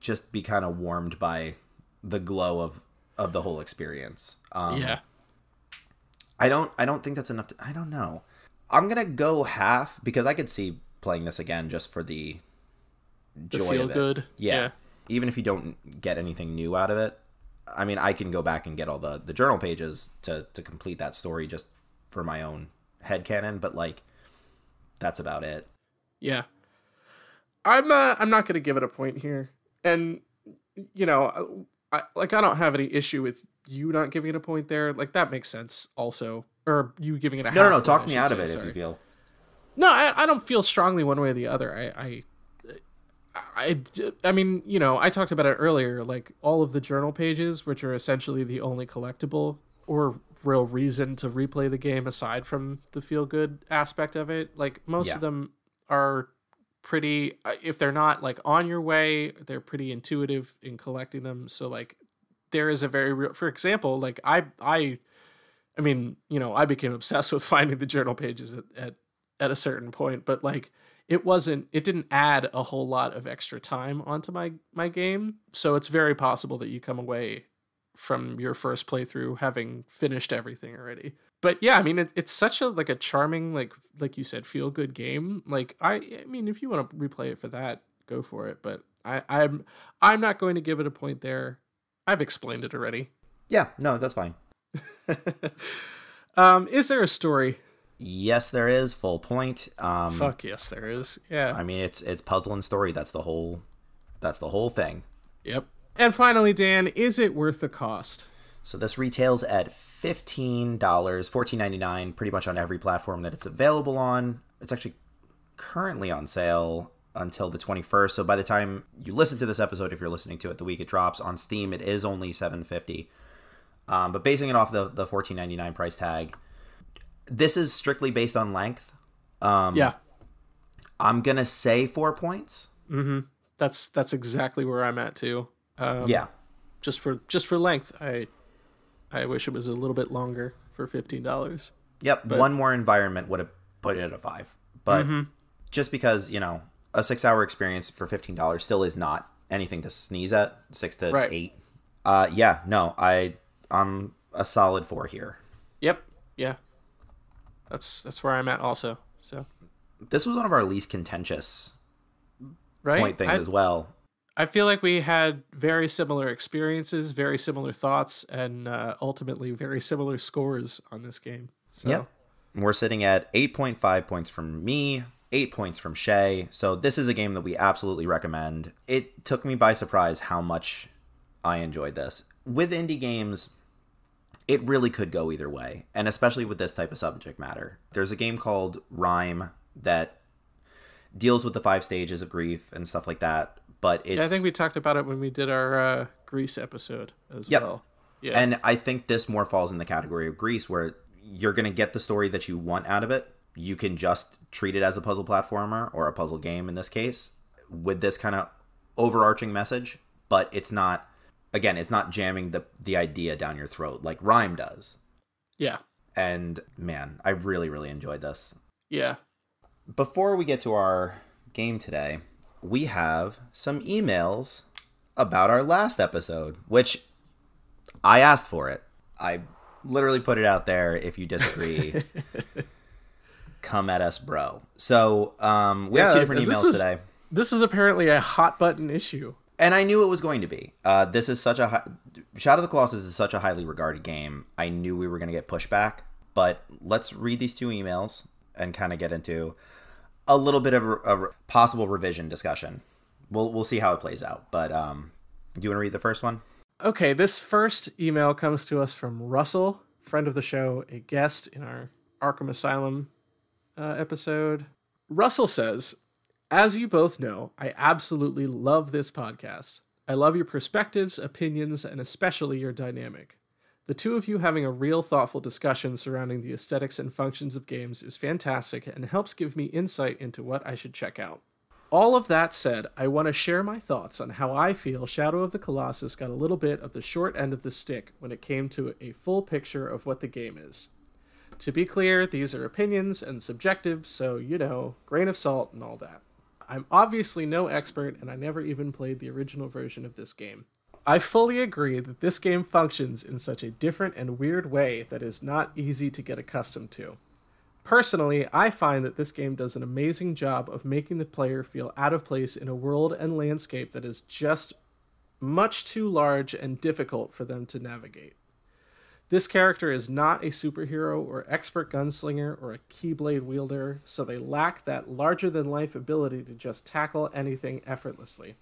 Speaker 2: just be kind of warmed by the glow of of the whole experience um
Speaker 1: yeah.
Speaker 2: I don't I don't think that's enough to, I don't know. I'm going to go half because I could see playing this again just for the
Speaker 1: The
Speaker 2: joy
Speaker 1: feel
Speaker 2: of it.
Speaker 1: good.
Speaker 2: Yeah. Even if you don't get anything new out of it. I mean, I can go back and get all the the journal pages to to complete that story just for my own head canon, but like that's about it.
Speaker 1: Yeah. I'm uh, I'm not going to give it a point here. And you know, I, like I don't have any issue with you not giving it a point there. Like that makes sense also. Or you giving it a
Speaker 2: No, no, no, talk me out of it if you feel.
Speaker 1: No, I, I don't feel strongly one way or the other. I, I, I, I mean, you know, I talked about it earlier. Like all of the journal pages, which are essentially the only collectible or real reason to replay the game aside from the feel good aspect of it. Like most
Speaker 2: Yeah.
Speaker 1: of them are pretty. uh, If they're not like on your way, they're pretty intuitive in collecting them. So like, there is a very real. For example, like I, I. I mean, you know, I became obsessed with finding the journal pages at, at at a certain point, but like it wasn't it didn't add a whole lot of extra time onto my my game. So it's very possible that you come away from your first playthrough having finished everything already. But yeah, I mean it, it's such a like a charming like like you said feel good game. Like I I mean if you want to replay it for that, go for it, but I I'm I'm not going to give it a point there. I've explained it already.
Speaker 2: Yeah, no, that's fine.
Speaker 1: um is there a story?
Speaker 2: Yes, there is full point. Um
Speaker 1: Fuck yes there is. Yeah.
Speaker 2: I mean, it's it's puzzle and story. That's the whole that's the whole thing.
Speaker 1: Yep. And finally, Dan, is it worth the cost?
Speaker 2: So this retails at fifteen dollars, fourteen ninety nine, pretty much on every platform that it's available on. It's actually currently on sale until the twenty first. So by the time you listen to this episode, if you're listening to it the week it drops on Steam, it is only seven fifty. Um, but basing it off the the fourteen ninety nine price tag, this is strictly based on length. Um,
Speaker 1: Yeah.
Speaker 2: I'm gonna say four points.
Speaker 1: That's that's exactly where I'm at too. Um,
Speaker 2: yeah,
Speaker 1: Just for just for length, I I wish it was a little bit longer for fifteen dollars.
Speaker 2: Yep, one more environment would have put it at a five. But
Speaker 1: Mm-hmm.
Speaker 2: just because, you know, a six hour experience for fifteen dollars still is not anything to sneeze at. Six to
Speaker 1: Right.
Speaker 2: eight. Uh yeah, no, I I'm a solid four here.
Speaker 1: Yep. Yeah. That's that's where I'm at also. So
Speaker 2: This was one of our least contentious
Speaker 1: right.
Speaker 2: point things
Speaker 1: I,
Speaker 2: as well.
Speaker 1: I feel like we had very similar experiences, very similar thoughts, and uh, ultimately very similar scores on this game. So
Speaker 2: Yep. We're sitting at 8.5 points from me, 8 points from Shea. So this is a game that we absolutely recommend. It took me by surprise how much I enjoyed this. With indie games, it really could go either way, and especially with this type of subject matter. There's a game called Rime that deals with the five stages of grief and stuff like that. But it's
Speaker 1: Yeah, I think we talked about it when we did our uh, Gris episode as
Speaker 2: Yep.
Speaker 1: well. Yeah.
Speaker 2: And I think this more falls in the category of Gris, where you're going to get the story that you want out of it. You can just treat it as a puzzle platformer or a puzzle game in this case with this kind of overarching message, but it's not, again, it's not jamming the, the idea down your throat like Rime does.
Speaker 1: yeah.
Speaker 2: And man, I really, really enjoyed this.
Speaker 1: Yeah.
Speaker 2: Before we get to our game today, we have some emails about our last episode, which I asked for it. I literally put it out there. If you disagree, come at us, bro. So um, we have two different emails
Speaker 1: was-
Speaker 2: today,
Speaker 1: This was apparently a hot button issue.
Speaker 2: And I knew it was going to be. Uh, this is such a hi- Shadow of the Colossus is such a highly regarded game. I knew we were going to get pushback, but let's read these two emails and kind of get into a little bit of a, a possible revision discussion. We'll we'll see how it plays out. But um, do you want to read the first one?
Speaker 1: Okay, this first email comes to us from Russell, friend of the show, a guest in our Arkham Asylum uh, episode. Russell says, As you both know, I absolutely love this podcast. I love your perspectives, opinions, and especially your dynamic. The two of you having a real thoughtful discussion surrounding the aesthetics and functions of games is fantastic and helps give me insight into what I should check out. All of that said, I want to share my thoughts on how I feel Shadow of the Colossus got a little bit of the short end of the stick when it came to a full picture of what the game is. To be clear, these are opinions and subjective, so, you know, grain of salt and all that. I'm obviously no expert, and I never even played the original version of this game. I fully agree that this game functions in such a different and weird way that is not easy to get accustomed to. Personally, I find that this game does an amazing job of making the player feel out of place in a world and landscape that is just much too large and difficult for them to navigate. This character is not a superhero or expert gunslinger or a keyblade wielder, so they lack that larger than life ability to just tackle anything effortlessly.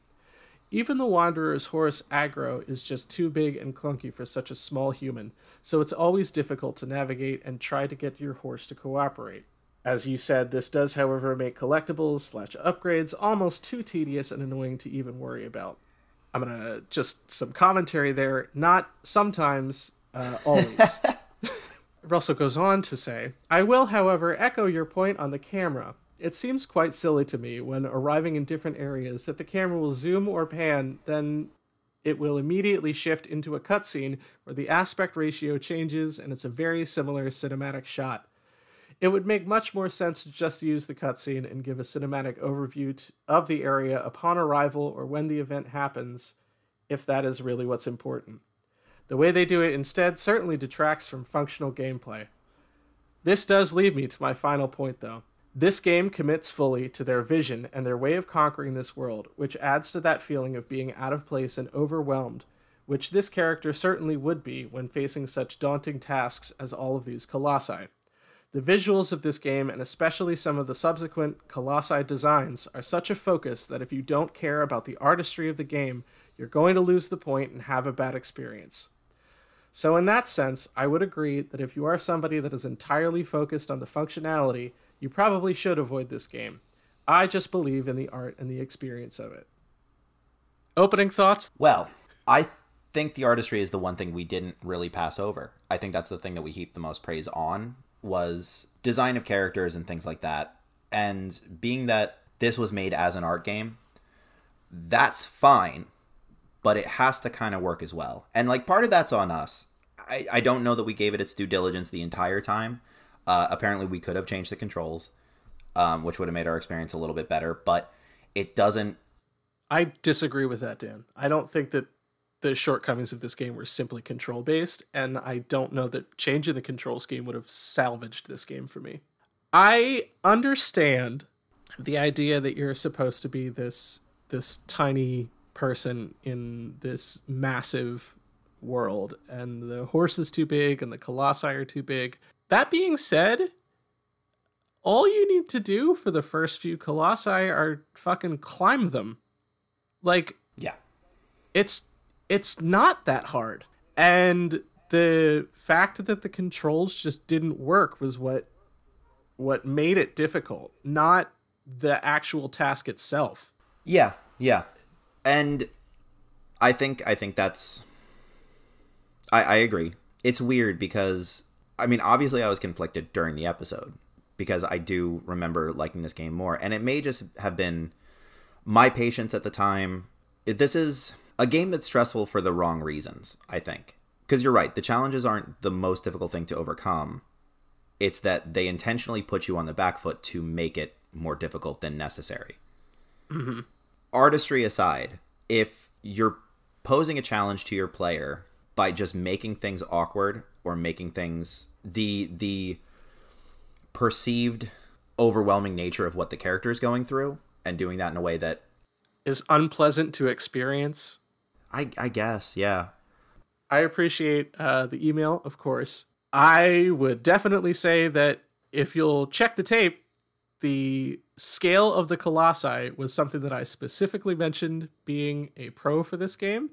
Speaker 1: Even the Wanderer's horse Agro is just too big and clunky for such a small human, so it's always difficult to navigate and try to get your horse to cooperate. As you said, this does, however, make collectibles slash upgrades almost too tedious and annoying to even worry about. I'm gonna just some commentary there. Not sometimes, uh, always. Russell goes on to say, I will, however, echo your point on the camera. It seems quite silly to me when arriving in different areas that the camera will zoom or pan, then it will immediately shift into a cutscene where the aspect ratio changes and it's a very similar cinematic shot. It would make much more sense to just use the cutscene and give a cinematic overview t- of the area upon arrival or when the event happens, if that is really what's important. The way they do it instead certainly detracts from functional gameplay. This does lead me to my final point, though. This game commits fully to their vision and their way of conquering this world, which adds to that feeling of being out of place and overwhelmed, which this character certainly would be when facing such daunting tasks as all of these colossi. The visuals of this game, and especially some of the subsequent Colossi designs, are such a focus that if you don't care about the artistry of the game, you're going to lose the point and have a bad experience. So, in that sense, I would agree that if you are somebody that is entirely focused on the functionality, you probably should avoid this game. I just believe in the art and the experience of it. Opening thoughts?
Speaker 2: Well, I think the artistry is the one thing we didn't really pass over. I think that's the thing that we heap the most praise on was design of characters and things like that. And being that this was made as an art game, that's fine, but it has to kind of work as well. And like part of that's on us. I, I don't know that we gave it its due diligence the entire time. Uh, apparently, we could have changed the controls, um, which would have made our experience a little bit better, but it doesn't
Speaker 1: I disagree with that, Dan. I don't think that the shortcomings of this game were simply control based, and I don't know that changing the control scheme would have salvaged this game for me. I understand the idea that you're supposed to be this this tiny person in this massive world, and the horse is too big and the colossi are too big. That being said, all you need to do for the first few colossi are fucking climb them. Like
Speaker 2: yeah
Speaker 1: it's it's not that hard. And the fact that the controls just didn't work was what what made it difficult. Not the actual task itself.
Speaker 2: Yeah, yeah. And I think I think that's I, I agree. It's weird because I mean obviously I was conflicted during the episode because I do remember liking this game more. And it may just have been my patience at the time. This is a game that's stressful for the wrong reasons, I think. Because you're right, the challenges aren't the most difficult thing to overcome. It's that they intentionally put you on the back foot to make it more difficult than necessary. Mm-hmm. Artistry aside, if you're posing a challenge to your player by just making things awkward or making things the the perceived overwhelming nature of what the character is going through and doing that in a way that
Speaker 1: is unpleasant to experience.
Speaker 2: I I guess, yeah.
Speaker 1: I appreciate uh, the email, of course. I would definitely say that if you'll check the tape, the scale of the colossi was something that I specifically mentioned being a pro for this game.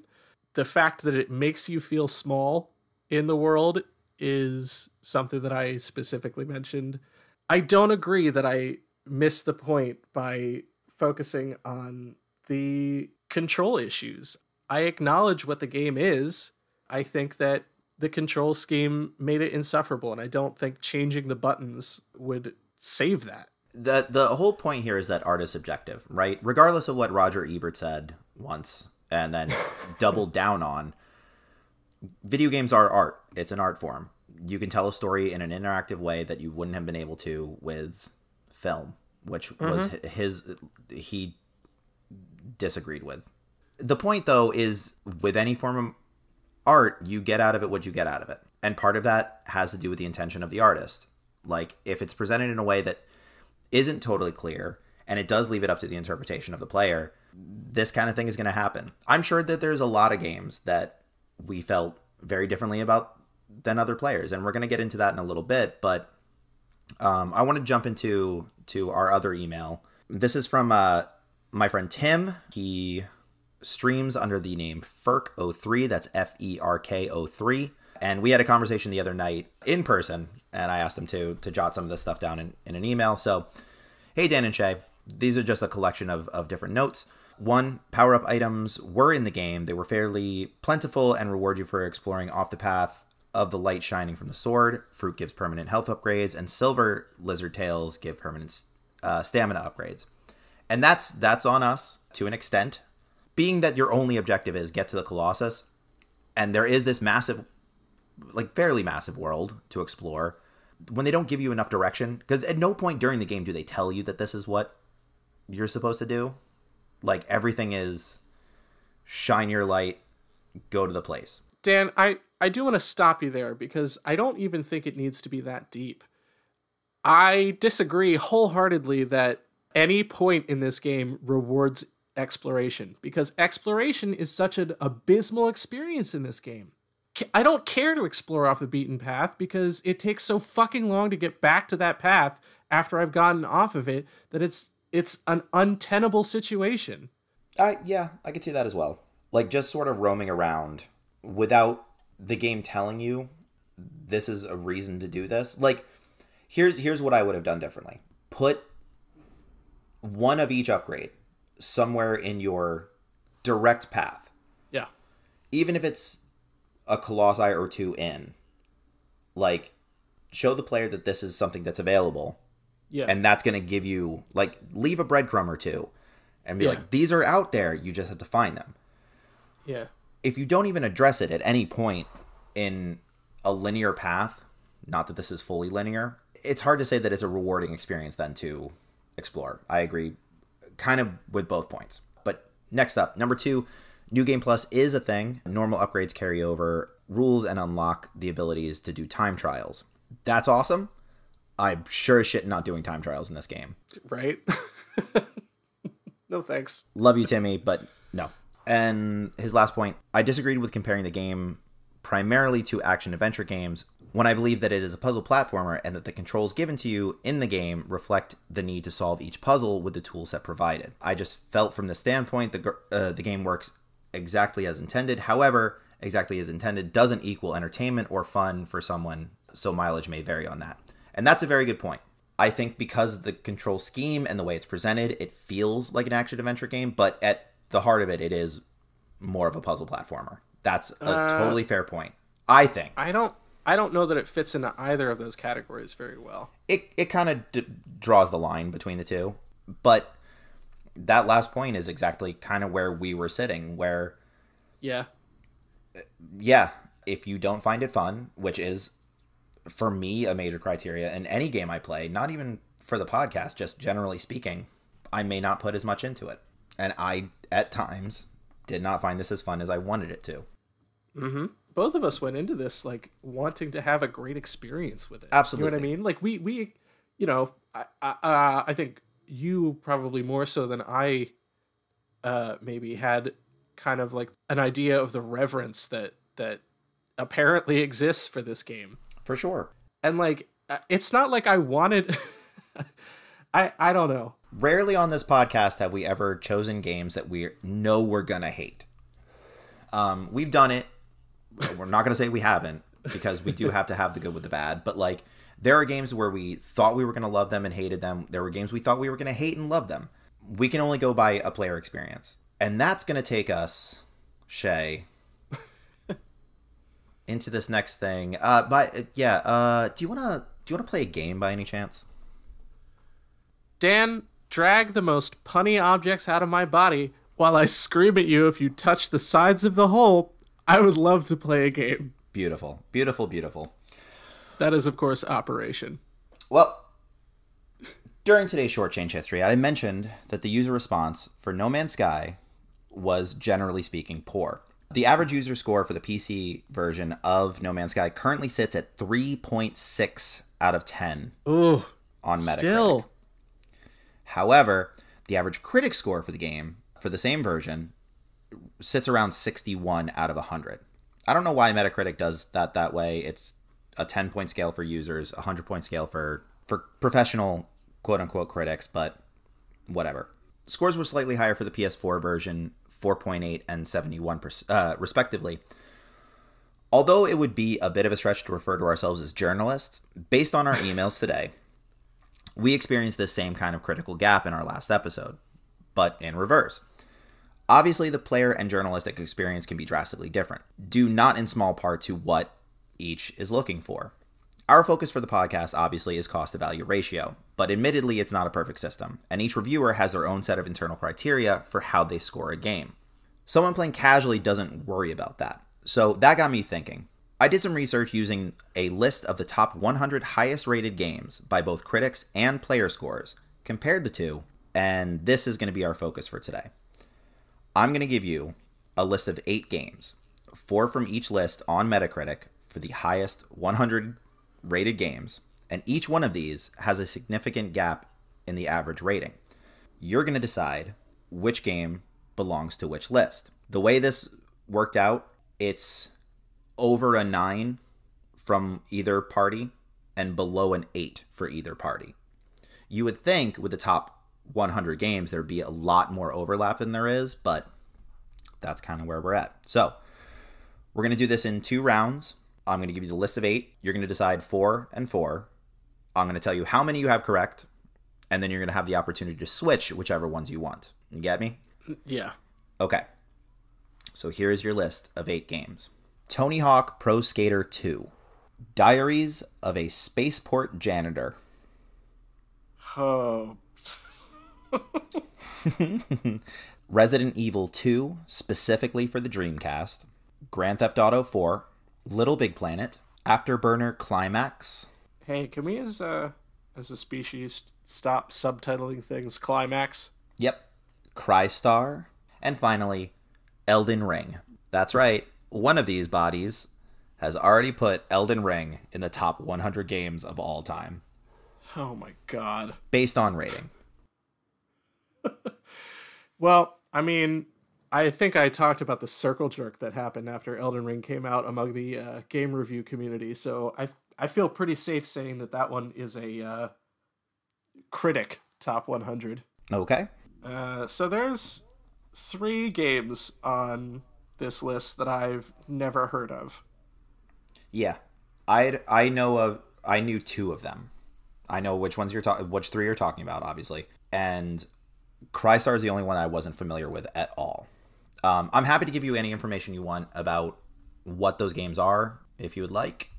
Speaker 1: The fact that it makes you feel small in the world is something that I specifically mentioned. I don't agree that I missed the point by focusing on the control issues. I acknowledge what the game is. I think that the control scheme made it insufferable, and I don't think changing the buttons would save that.
Speaker 2: The the whole point here is that art is subjective, right? Regardless of what Roger Ebert said once and then doubled down on, video games are art. It's an art form. You can tell a story in an interactive way that you wouldn't have been able to with film, which mm-hmm. was his he disagreed with. The point though is with any form of art, you get out of it what you get out of it. And part of that has to do with the intention of the artist. Like if it's presented in a way that isn't totally clear and it does leave it up to the interpretation of the player, this kind of thing is going to happen. I'm sure that there's a lot of games that we felt very differently about than other players, and we're going to get into that in a little bit. But um, I want to jump into to our other email. This is from uh, my friend Tim. He streams under the name Ferk03. That's F E R K 03. And we had a conversation the other night in person, and I asked them to to jot some of this stuff down in, in an email. So, hey Dan and Shea, these are just a collection of, of different notes. One, power up items were in the game. They were fairly plentiful and reward you for exploring off the path of the light shining from the sword. Fruit gives permanent health upgrades, and silver lizard tails give permanent uh, stamina upgrades. And that's that's on us to an extent. Being that your only objective is get to the Colossus, and there is this massive, like fairly massive world to explore. When they don't give you enough direction, because at no point during the game do they tell you that this is what you're supposed to do. Like everything is shine your light, go to the place.
Speaker 1: Dan, I I do want to stop you there because I don't even think it needs to be that deep. I disagree wholeheartedly that any point in this game rewards exploration because exploration is such an abysmal experience in this game. I don't care to explore off the beaten path because it takes so fucking long to get back to that path after I've gotten off of it that it's it's an untenable situation.
Speaker 2: I yeah, I could see that as well. Like just sort of roaming around without the game telling you this is a reason to do this. Like here's here's what I would have done differently. Put one of each upgrade somewhere in your direct path.
Speaker 1: Yeah.
Speaker 2: Even if it's a colossi or two in. Like show the player that this is something that's available yeah. And that's going to give you, like, leave a breadcrumb or two and be yeah. like, these are out there. You just have to find them.
Speaker 1: Yeah.
Speaker 2: If you don't even address it at any point in a linear path, not that this is fully linear, it's hard to say that it's a rewarding experience then to explore. I agree kind of with both points. But next up, number two, New Game Plus is a thing. Normal upgrades carry over rules and unlock the abilities to do time trials. That's awesome. I'm sure as shit not doing time trials in this game.
Speaker 1: Right? no thanks.
Speaker 2: Love you, Timmy, but no. And his last point I disagreed with comparing the game primarily to action adventure games when I believe that it is a puzzle platformer and that the controls given to you in the game reflect the need to solve each puzzle with the tool set provided. I just felt from the standpoint the, uh, the game works exactly as intended. However, exactly as intended doesn't equal entertainment or fun for someone, so mileage may vary on that. And that's a very good point. I think because the control scheme and the way it's presented, it feels like an action adventure game, but at the heart of it, it is more of a puzzle platformer. That's a
Speaker 1: Uh,
Speaker 2: totally fair point. I think
Speaker 1: I don't I don't know that it fits into either of those categories very well.
Speaker 2: it it kind of d- draws the line between the two, but that last point is exactly kind of where we were sitting. Where
Speaker 1: Yeah.
Speaker 2: yeah, if you don't find it fun, which is for me a major criteria in any game I play, not even for the podcast, just generally speaking, I may not put as much into it. And I, at times, did not find this as fun as I wanted it to.
Speaker 1: Both of us went into this like wanting to have a great experience with it. absolutely You know what I mean? Like we we you know, I I, uh, I think you probably more so than I uh maybe had kind of like an idea of the reverence that that apparently exists for this game.
Speaker 2: For sure.
Speaker 1: And like uh, it's not like I wanted I I don't know.
Speaker 2: Rarely on this podcast have we ever chosen games that we know we're going to hate. Um, we've done it. We're not going to say we haven't because we do have to have the good with the bad. But like, there are games where we thought we were going to love them and hated them. There were games we thought we were going to hate and love them. We can only go by a player experience, and that's going to take us, Shea, into this next thing. Uh, but yeah, uh, do you want to do you want to play a game by any chance?
Speaker 1: Dan, drag the most punny objects out of my body while I scream at you if you touch the sides of the hole. I would love to play a game.
Speaker 2: Beautiful, beautiful, beautiful.
Speaker 1: That is, of course, Operation.
Speaker 2: Well, during today's short change history, I mentioned that the user response for No Man's Sky was generally speaking poor. The average user score for the PC version of No Man's Sky currently sits at 3.6 out of 10
Speaker 1: Ooh,
Speaker 2: on Metacritic.
Speaker 1: still.
Speaker 2: However, the average critic score for the game for the same version sits around 61 out of 100. I don't know why Metacritic does that that way. It's a 10 point scale for users, a 100 point scale for for professional quote unquote critics, but whatever. Scores were slightly higher for the PS4 version, 4.8 and 71 uh, respectively. Although it would be a bit of a stretch to refer to ourselves as journalists, based on our emails today, we experienced this same kind of critical gap in our last episode, but in reverse. Obviously, the player and journalistic experience can be drastically different, due not in small part to what each is looking for. Our focus for the podcast obviously is cost to value ratio, but admittedly, it's not a perfect system, and each reviewer has their own set of internal criteria for how they score a game. Someone playing casually doesn't worry about that. So that got me thinking. I did some research using a list of the top 100 highest rated games by both critics and player scores, compared the two, and this is going to be our focus for today. I'm going to give you a list of eight games, four from each list on Metacritic for the highest 100 rated games, and each one of these has a significant gap in the average rating. You're going to decide which game belongs to which list. The way this worked out, it's over a 9 from either party and below an 8 for either party. You would think with the top 100 games there'd be a lot more overlap than there is, but that's kind of where we're at. So, we're going to do this in two rounds. I'm going to give you the list of 8. You're going to decide 4 and 4. I'm going to tell you how many you have correct, and then you're going to have the opportunity to switch whichever ones you want. You get me?
Speaker 1: Yeah.
Speaker 2: Okay. So here is your list of eight games Tony Hawk Pro Skater 2, Diaries of a Spaceport Janitor,
Speaker 1: Oh.
Speaker 2: Resident Evil 2, specifically for the Dreamcast, Grand Theft Auto 4, Little Big Planet, Afterburner Climax,
Speaker 1: Hey, can we as a as a species stop subtitling things climax?
Speaker 2: yep, Crystar, and finally, Elden Ring. That's right, one of these bodies has already put Elden Ring in the top 100 games of all time,
Speaker 1: Oh my god.
Speaker 2: based on rating.
Speaker 1: Well, I mean, I think I talked about the circle jerk that happened after Elden Ring came out among the uh, game review community, so I I feel pretty safe saying that that one is a uh, critic top 100.
Speaker 2: Okay.
Speaker 1: Uh, so there's three games on this list that I've never heard of.
Speaker 2: Yeah, I I know of I knew two of them. I know which ones you're talking, which three you're talking about, obviously. And Crystar is the only one I wasn't familiar with at all. Um, I'm happy to give you any information you want about what those games are, if you would like.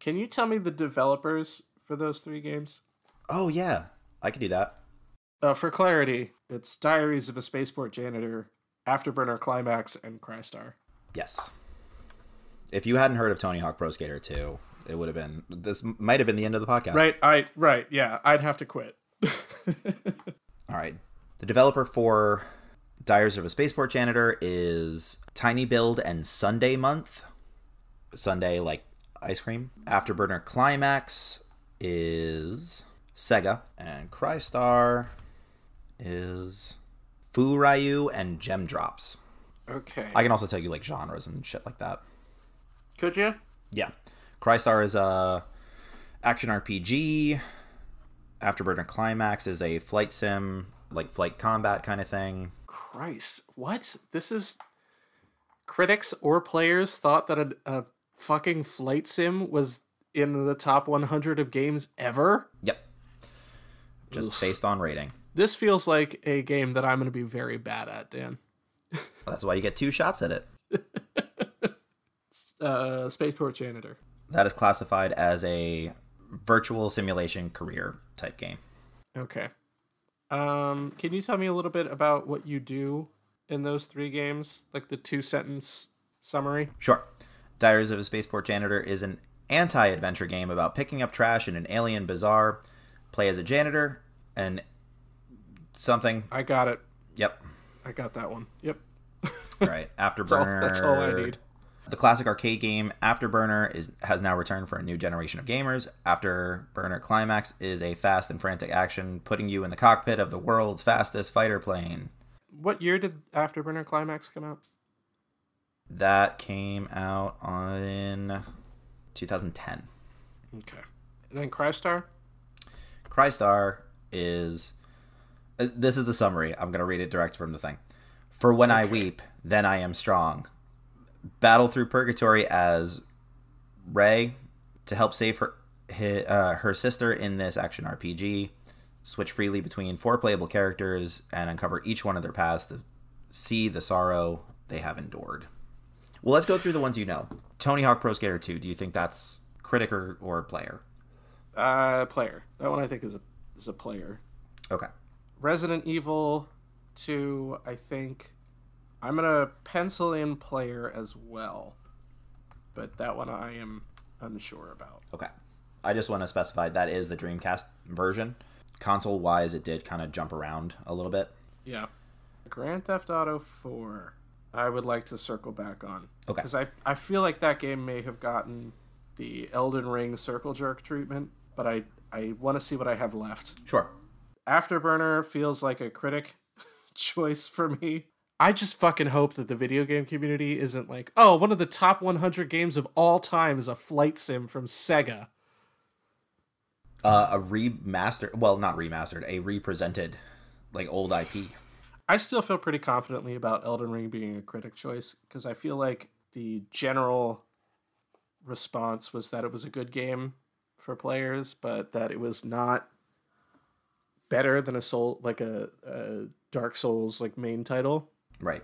Speaker 1: Can you tell me the developers for those three games?
Speaker 2: Oh yeah, I could do that.
Speaker 1: Uh, for clarity, it's Diaries of a Spaceport Janitor, Afterburner Climax, and Crystar.
Speaker 2: Yes. If you hadn't heard of Tony Hawk Pro Skater 2, it would have been this might have been the end of the podcast.
Speaker 1: Right, I right, yeah, I'd have to quit.
Speaker 2: All right. The developer for Diaries of a Spaceport Janitor is tinyBuild and Sundae Month. Sundae like ice cream. Afterburner Climax is Sega and Crystar is Furyu and Gemdrops.
Speaker 1: Okay.
Speaker 2: I can also tell you like genres and shit like that.
Speaker 1: Could you?
Speaker 2: Yeah. Crystar is a action RPG. Afterburner Climax is a flight sim, like flight combat kind of thing.
Speaker 1: Christ, what? This is critics or players thought that a, a fucking flight sim was in the top 100 of games ever.
Speaker 2: Yep. Just based on rating.
Speaker 1: This feels like a game that I'm going to be very bad at, Dan.
Speaker 2: That's why you get two shots at it.
Speaker 1: Uh, Spaceport Janitor.
Speaker 2: That is classified as a virtual simulation career type game.
Speaker 1: Okay. Um, can you tell me a little bit about what you do in those three games? Like the two sentence summary?
Speaker 2: Sure. Diaries of a Spaceport Janitor is an anti adventure game about picking up trash in an alien bazaar. Play as a janitor and something.
Speaker 1: I got it.
Speaker 2: Yep.
Speaker 1: I got that one. Yep.
Speaker 2: All right.
Speaker 1: That's all,
Speaker 2: Afterburner.
Speaker 1: that's all I need.
Speaker 2: The classic arcade game Afterburner is has now returned for a new generation of gamers. Afterburner Climax is a fast and frantic action, putting you in the cockpit of the world's fastest fighter plane.
Speaker 1: What year did Afterburner Climax come out?
Speaker 2: That came out on 2010.
Speaker 1: Okay. And then Crystar?
Speaker 2: Crystar is. uh, This is the summary. I'm going to read it direct from the thing. For when I weep, then I am strong. Battle through purgatory as Rei to help save her hi- uh, her sister in this action RPG. Switch freely between four playable characters and uncover each one of their paths to see the sorrow they have endured. Well, let's go through the ones you know. Tony Hawk Pro Skater 2. Do you think that's critic or, or player?
Speaker 1: Uh, player. That one I think is a is a player.
Speaker 2: Okay.
Speaker 1: Resident Evil 2, I think I'm gonna pencil in player as well. But that one I am unsure about.
Speaker 2: Okay. I just want to specify that is the Dreamcast version. Console wise, it did kind of jump around a little bit.
Speaker 1: Yeah. Grand Theft Auto 4, I would like to circle back on.
Speaker 2: Okay.
Speaker 1: Because I, I feel like that game may have gotten the Elden Ring circle jerk treatment, but I, I want to see what I have left.
Speaker 2: Sure.
Speaker 1: Afterburner feels like a critic choice for me. I just fucking hope that the video game community isn't like, oh, one of the top 100 games of all time is a flight sim from Sega.
Speaker 2: Uh, a remastered, well, not remastered, a represented, like old IP.
Speaker 1: I still feel pretty confidently about Elden Ring being a critic choice because I feel like the general response was that it was a good game for players, but that it was not better than a soul like a, a Dark Souls like main title.
Speaker 2: Right.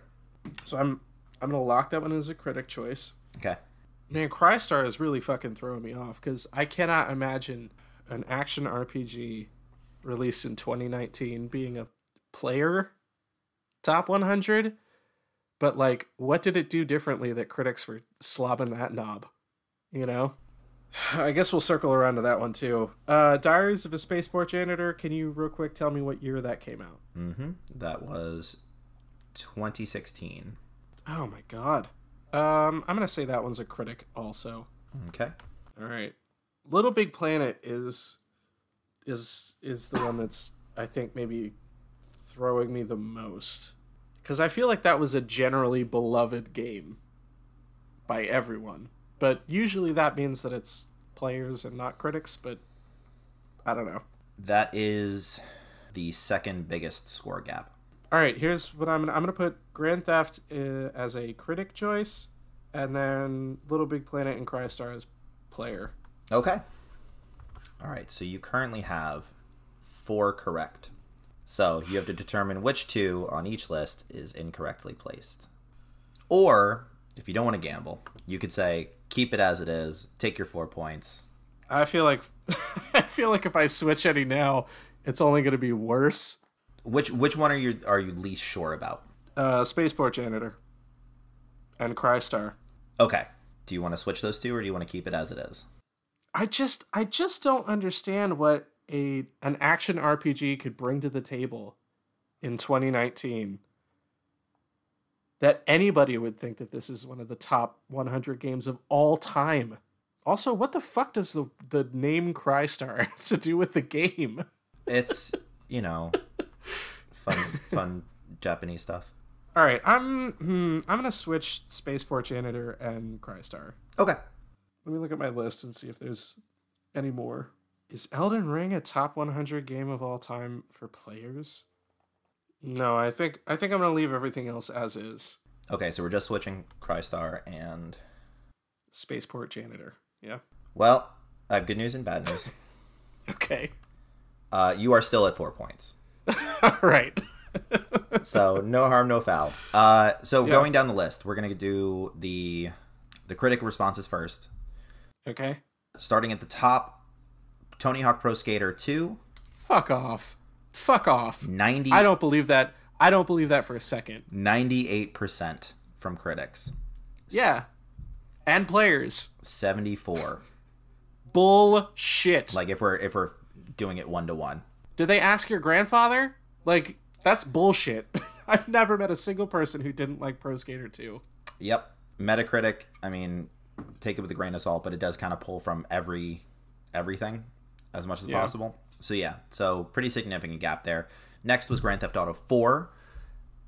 Speaker 1: So I'm I'm gonna lock that one as a critic choice.
Speaker 2: Okay.
Speaker 1: Man, Crystar is really fucking throwing me off because I cannot imagine an action RPG released in 2019 being a player top 100. But like, what did it do differently that critics were slobbing that knob? You know. I guess we'll circle around to that one too. Uh, Diaries of a Spaceport Janitor. Can you real quick tell me what year that came out?
Speaker 2: Mm-hmm. That was 2016.
Speaker 1: Oh my god. Um, I'm gonna say that one's a critic also.
Speaker 2: Okay.
Speaker 1: All right. Little Big Planet is is is the one that's I think maybe throwing me the most cuz I feel like that was a generally beloved game by everyone. But usually that means that it's players and not critics, but I don't know.
Speaker 2: That is the second biggest score gap.
Speaker 1: All right, here's what I'm gonna, I'm going to put Grand Theft uh, as a critic choice and then Little Big Planet and Crystar as player.
Speaker 2: Okay. All right, so you currently have four correct. So you have to determine which two on each list is incorrectly placed. Or, if you don't want to gamble, you could say, keep it as it is, take your four points.
Speaker 1: I feel like I feel like if I switch any now, it's only going to be worse.
Speaker 2: Which which one are you are you least sure about?
Speaker 1: Uh, Spaceport Janitor and Crystar.
Speaker 2: Okay. Do you want to switch those two or do you want to keep it as it is?
Speaker 1: I just I just don't understand what a an action RPG could bring to the table in 2019 that anybody would think that this is one of the top 100 games of all time. Also, what the fuck does the the name Crystar have to do with the game?
Speaker 2: It's, you know, fun fun Japanese stuff.
Speaker 1: All right, I'm hmm, I'm gonna switch Spaceport Janitor and Crystar.
Speaker 2: Okay.
Speaker 1: Let me look at my list and see if there's any more. Is Elden Ring a top 100 game of all time for players? No, I think I think I'm gonna leave everything else as is.
Speaker 2: Okay, so we're just switching Crystar and
Speaker 1: Spaceport Janitor. Yeah.
Speaker 2: well, I have good news and bad news.
Speaker 1: Okay.
Speaker 2: Uh, you are still at four points.
Speaker 1: All right.
Speaker 2: So no harm, no foul. Uh, so going down the list, we're gonna do the the critic responses first.
Speaker 1: Okay.
Speaker 2: Starting at the top, Tony Hawk Pro Skater 2,
Speaker 1: Fuck off. Fuck off.
Speaker 2: 90,
Speaker 1: I don't believe that. I don't believe that for a second.
Speaker 2: 98% from critics,
Speaker 1: Yeah. And players.
Speaker 2: 74.
Speaker 1: Bullshit.
Speaker 2: Like if we're if we're doing it one to one.
Speaker 1: Did they ask your grandfather? Like, that's bullshit. I've never met a single person who didn't like Pro Skater 2.
Speaker 2: Yep. Metacritic, I mean, take it with a grain of salt, but it does kind of pull from every everything as much as
Speaker 1: Yeah.
Speaker 2: possible. So yeah, so pretty significant gap there. Next was Grand Theft Auto 4,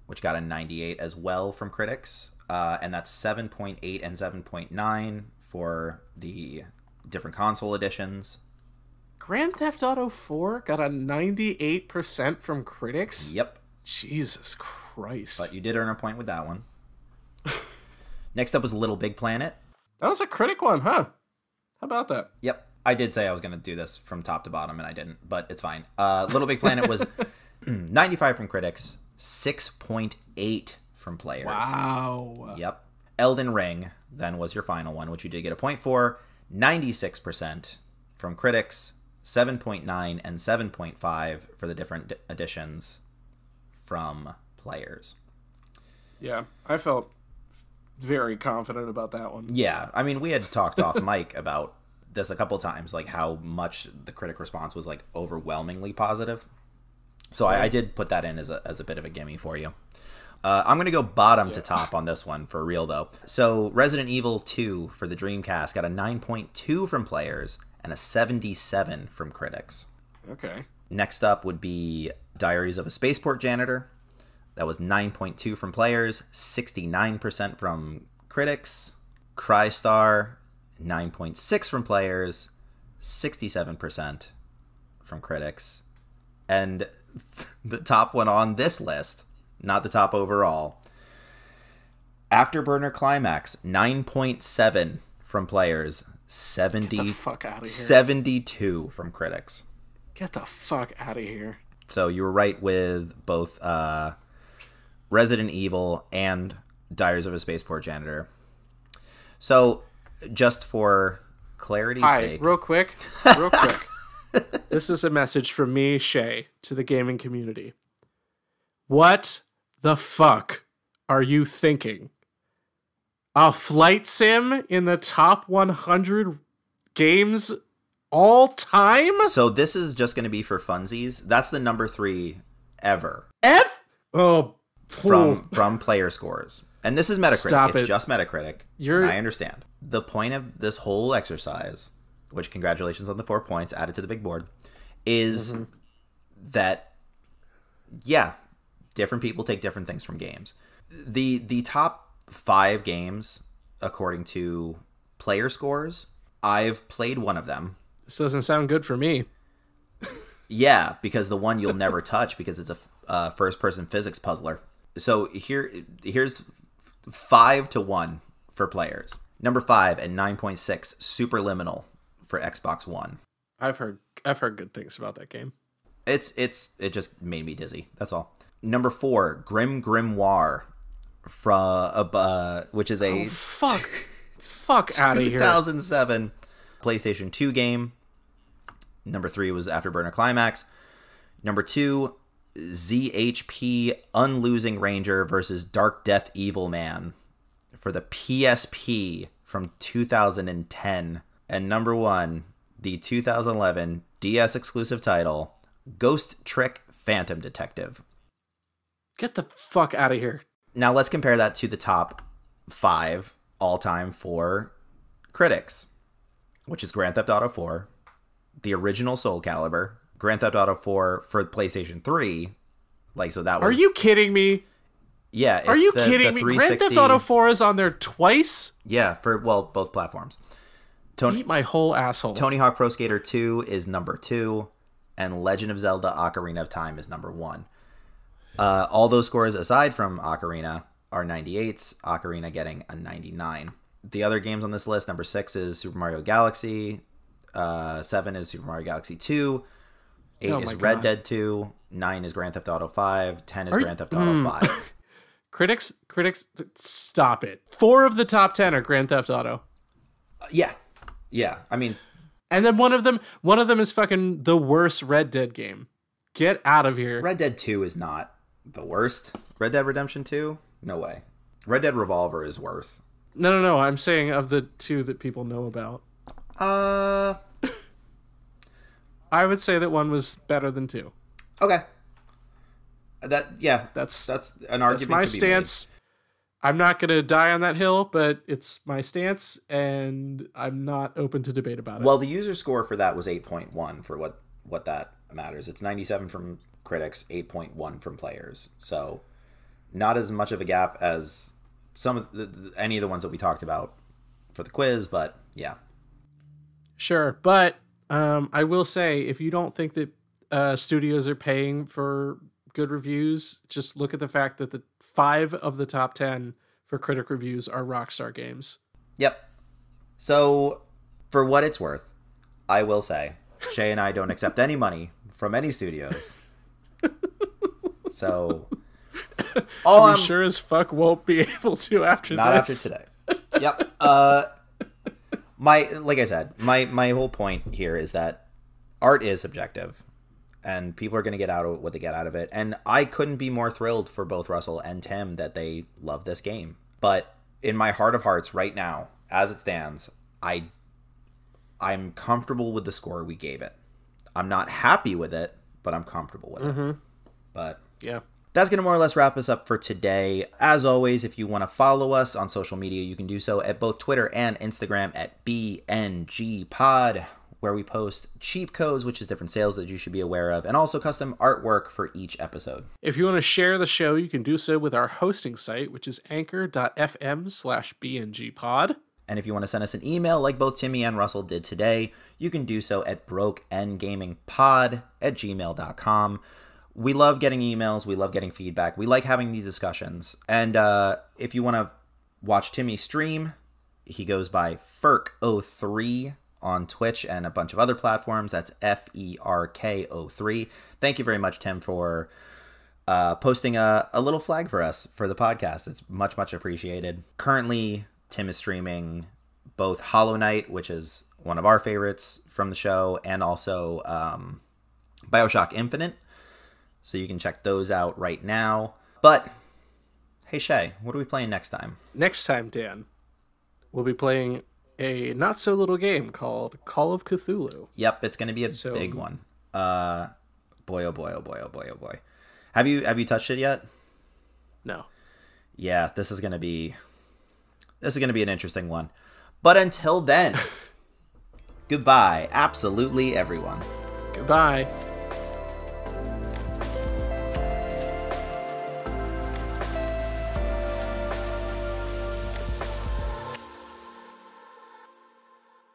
Speaker 2: which got a 98 as well from critics, uh, and that's 7.8 and 7.9 for the different console editions.
Speaker 1: Grand Theft Auto 4 got a 98% from critics?
Speaker 2: Yep,
Speaker 1: Jesus Christ.
Speaker 2: but you did earn a point with that one. Next up was Little Big Planet.
Speaker 1: that was a critic one, huh? How about that?
Speaker 2: Yep. I did say I was going to do this from top to bottom, and I didn't, but it's fine. Uh, Little Big Planet was 95 from critics, 6.8 from players.
Speaker 1: Wow.
Speaker 2: Yep. Elden Ring then was your final one, which you did get a point for, 96% from critics, 7.9 and 7.5 for the different d- editions from players.
Speaker 1: Yeah, I felt very confident about that one.
Speaker 2: Yeah, I mean, we had talked off mic about this a couple times, like how much the critic response was like overwhelmingly positive. So I, I did put that in as a as a bit of a gimme for you. Uh, I'm gonna go bottom to top on this one for real though. So Resident Evil 2 for the Dreamcast got a 9.2 from players and a 77 from critics.
Speaker 1: Okay.
Speaker 2: Next up would be Diaries of a Spaceport Janitor. That was 9.2 from players, 69% from critics. Crystar, 9.6 from players, 67% from critics. And the top one on this list, not the top overall, Afterburner Climax, 9.7 from players, 70,
Speaker 1: The fuck out of here.
Speaker 2: 72 from critics.
Speaker 1: Get the fuck out of here.
Speaker 2: So you were right with both uh, Resident Evil and Diaries of a Spaceport Janitor. So, just for clarity's
Speaker 1: Hi,
Speaker 2: sake,
Speaker 1: real quick, real quick. this is a message from me, Shea, to the gaming community. What the fuck are you thinking? A flight sim in the top 100 games all time?
Speaker 2: so this is just going to be for funsies. That's the number three ever
Speaker 1: F? Oh,
Speaker 2: from from player scores, and this is Metacritic.
Speaker 1: Stop
Speaker 2: it's
Speaker 1: it.
Speaker 2: just Metacritic.
Speaker 1: You're-
Speaker 2: I understand the point of this whole exercise, which congratulations on the four points added to the big board, is
Speaker 1: Mm-hmm.
Speaker 2: that yeah, different people take different things from games. The the top five games according to player scores, I've played one of them.
Speaker 1: This doesn't sound good for me.
Speaker 2: Yeah, because the one you'll never touch because it's a uh, first-person physics puzzler. So here, here's five to one for players. Number five and nine point six, Superliminal for Xbox One.
Speaker 1: I've heard I've heard good things about that game.
Speaker 2: It's it's it just made me dizzy. That's all. Number four, Grim Grimoire, from uh, which is a
Speaker 1: Oh, fuck, fuck out of here.
Speaker 2: 2007 PlayStation 2 game. Number three was Afterburner Climax. Number two, ZHP Unlosing Ranger versus Dark Death Evil Man for the PSP from 2010. And number one, the 2011 DS exclusive title, Ghost Trick Phantom Detective.
Speaker 1: Get the fuck out of here.
Speaker 2: Now let's compare that to the top five all time for critics, which is Grand Theft Auto 4, the original Soul Calibur, Grand Theft Auto 4 for PlayStation 3. Like, so that was.
Speaker 1: Are you kidding me?
Speaker 2: Yeah.
Speaker 1: Are you
Speaker 2: the-
Speaker 1: kidding
Speaker 2: the
Speaker 1: me? Grand Theft Auto 4 is on there twice?
Speaker 2: Yeah, for, well, both platforms. Tony,
Speaker 1: Eat my whole asshole.
Speaker 2: Tony Hawk Pro Skater 2 is number two, and Legend of Zelda Ocarina of Time is number one. Uh, all those scores aside from Ocarina are 98s, Ocarina getting a 99. The other games on this list, number six is Super Mario Galaxy, uh, seven is Super Mario Galaxy 2, eight
Speaker 1: Oh
Speaker 2: is
Speaker 1: my
Speaker 2: Red Dead 2, nine is Grand Theft Auto 5, 10 is
Speaker 1: Are you-
Speaker 2: Grand Theft Auto 5.
Speaker 1: Critics, critics, stop it. Four of the top ten are Grand Theft Auto,
Speaker 2: yeah. Yeah. I mean,
Speaker 1: and then one of them, one of them is fucking the worst Red Dead game. Get out of here.
Speaker 2: Red Dead 2 is not the worst. Red Dead Redemption 2? No way. Red Dead Revolver is worse.
Speaker 1: No, no, no. I'm saying of the two that people know about.
Speaker 2: Uh,
Speaker 1: I would say that one was better than two.
Speaker 2: okay. That yeah,
Speaker 1: That's
Speaker 2: that's an argument.
Speaker 1: that's my
Speaker 2: be made.
Speaker 1: stance. I'm not gonna die on that hill, but it's my stance, and I'm not open to debate about it.
Speaker 2: Well, the user score for that was 8.1 for what what that matters. It's 97 from critics, 8.1 from players. So, not as much of a gap as some of the, the- any of the ones that we talked about for the quiz, but yeah.
Speaker 1: Sure, but um, I will say if you don't think that uh, studios are paying for good reviews, just look at the fact that the five of the top ten for critic reviews are Rockstar games.
Speaker 2: Yep. So, for what it's worth, I will say Shea and I don't accept any money from any studios. So, all I'm
Speaker 1: sure as fuck won't be able to after
Speaker 2: not after today. Yep. Uh, my like I said, my my whole point here is that art is subjective, and people are going to get out of what they get out of it. And I couldn't be more thrilled for both Russell and Tim that they love this game. But in my heart of hearts, right now, as it stands, I I'm comfortable with the score we gave it. I'm not happy with it, but I'm comfortable with it. But
Speaker 1: Yeah.
Speaker 2: that's going to more or less wrap us up for today. As always, if you want to follow us on social media, you can do so at both Twitter and Instagram at BNG Pod, where we post cheap codes, which is different sales that you should be aware of, and also custom artwork for each episode.
Speaker 1: If you want to share the show, you can do so with our hosting site, which is anchor.fm slash bngpod.
Speaker 2: And if you want to send us an email like both Timmy and Russell did today, you can do so at brokeendgamingpod at gmail.com. We love getting emails. We love getting feedback. We like having these discussions. And uh, if you want to watch Timmy stream, he goes by Ferk03 on Twitch and a bunch of other platforms. That's F E R K 03. Thank you very much, Tim, for uh, posting a, a little flag for us for the podcast. It's much, much appreciated. Currently, Tim is streaming both Hollow Knight, which is one of our favorites from the show, and also um, Bioshock Infinite. So you can check those out right now. But hey, Shea, what are we playing next time?
Speaker 1: Next time, Dan, we'll be playing a not so little game called Call of Cthulhu.
Speaker 2: Yep, it's going to be a
Speaker 1: So-
Speaker 2: big one. Uh, boy, oh boy, oh boy, oh boy, oh boy. Have you have you touched it yet?
Speaker 1: No.
Speaker 2: Yeah, this is going to be this is going to be an interesting one. But until then, goodbye, absolutely everyone.
Speaker 1: Goodbye.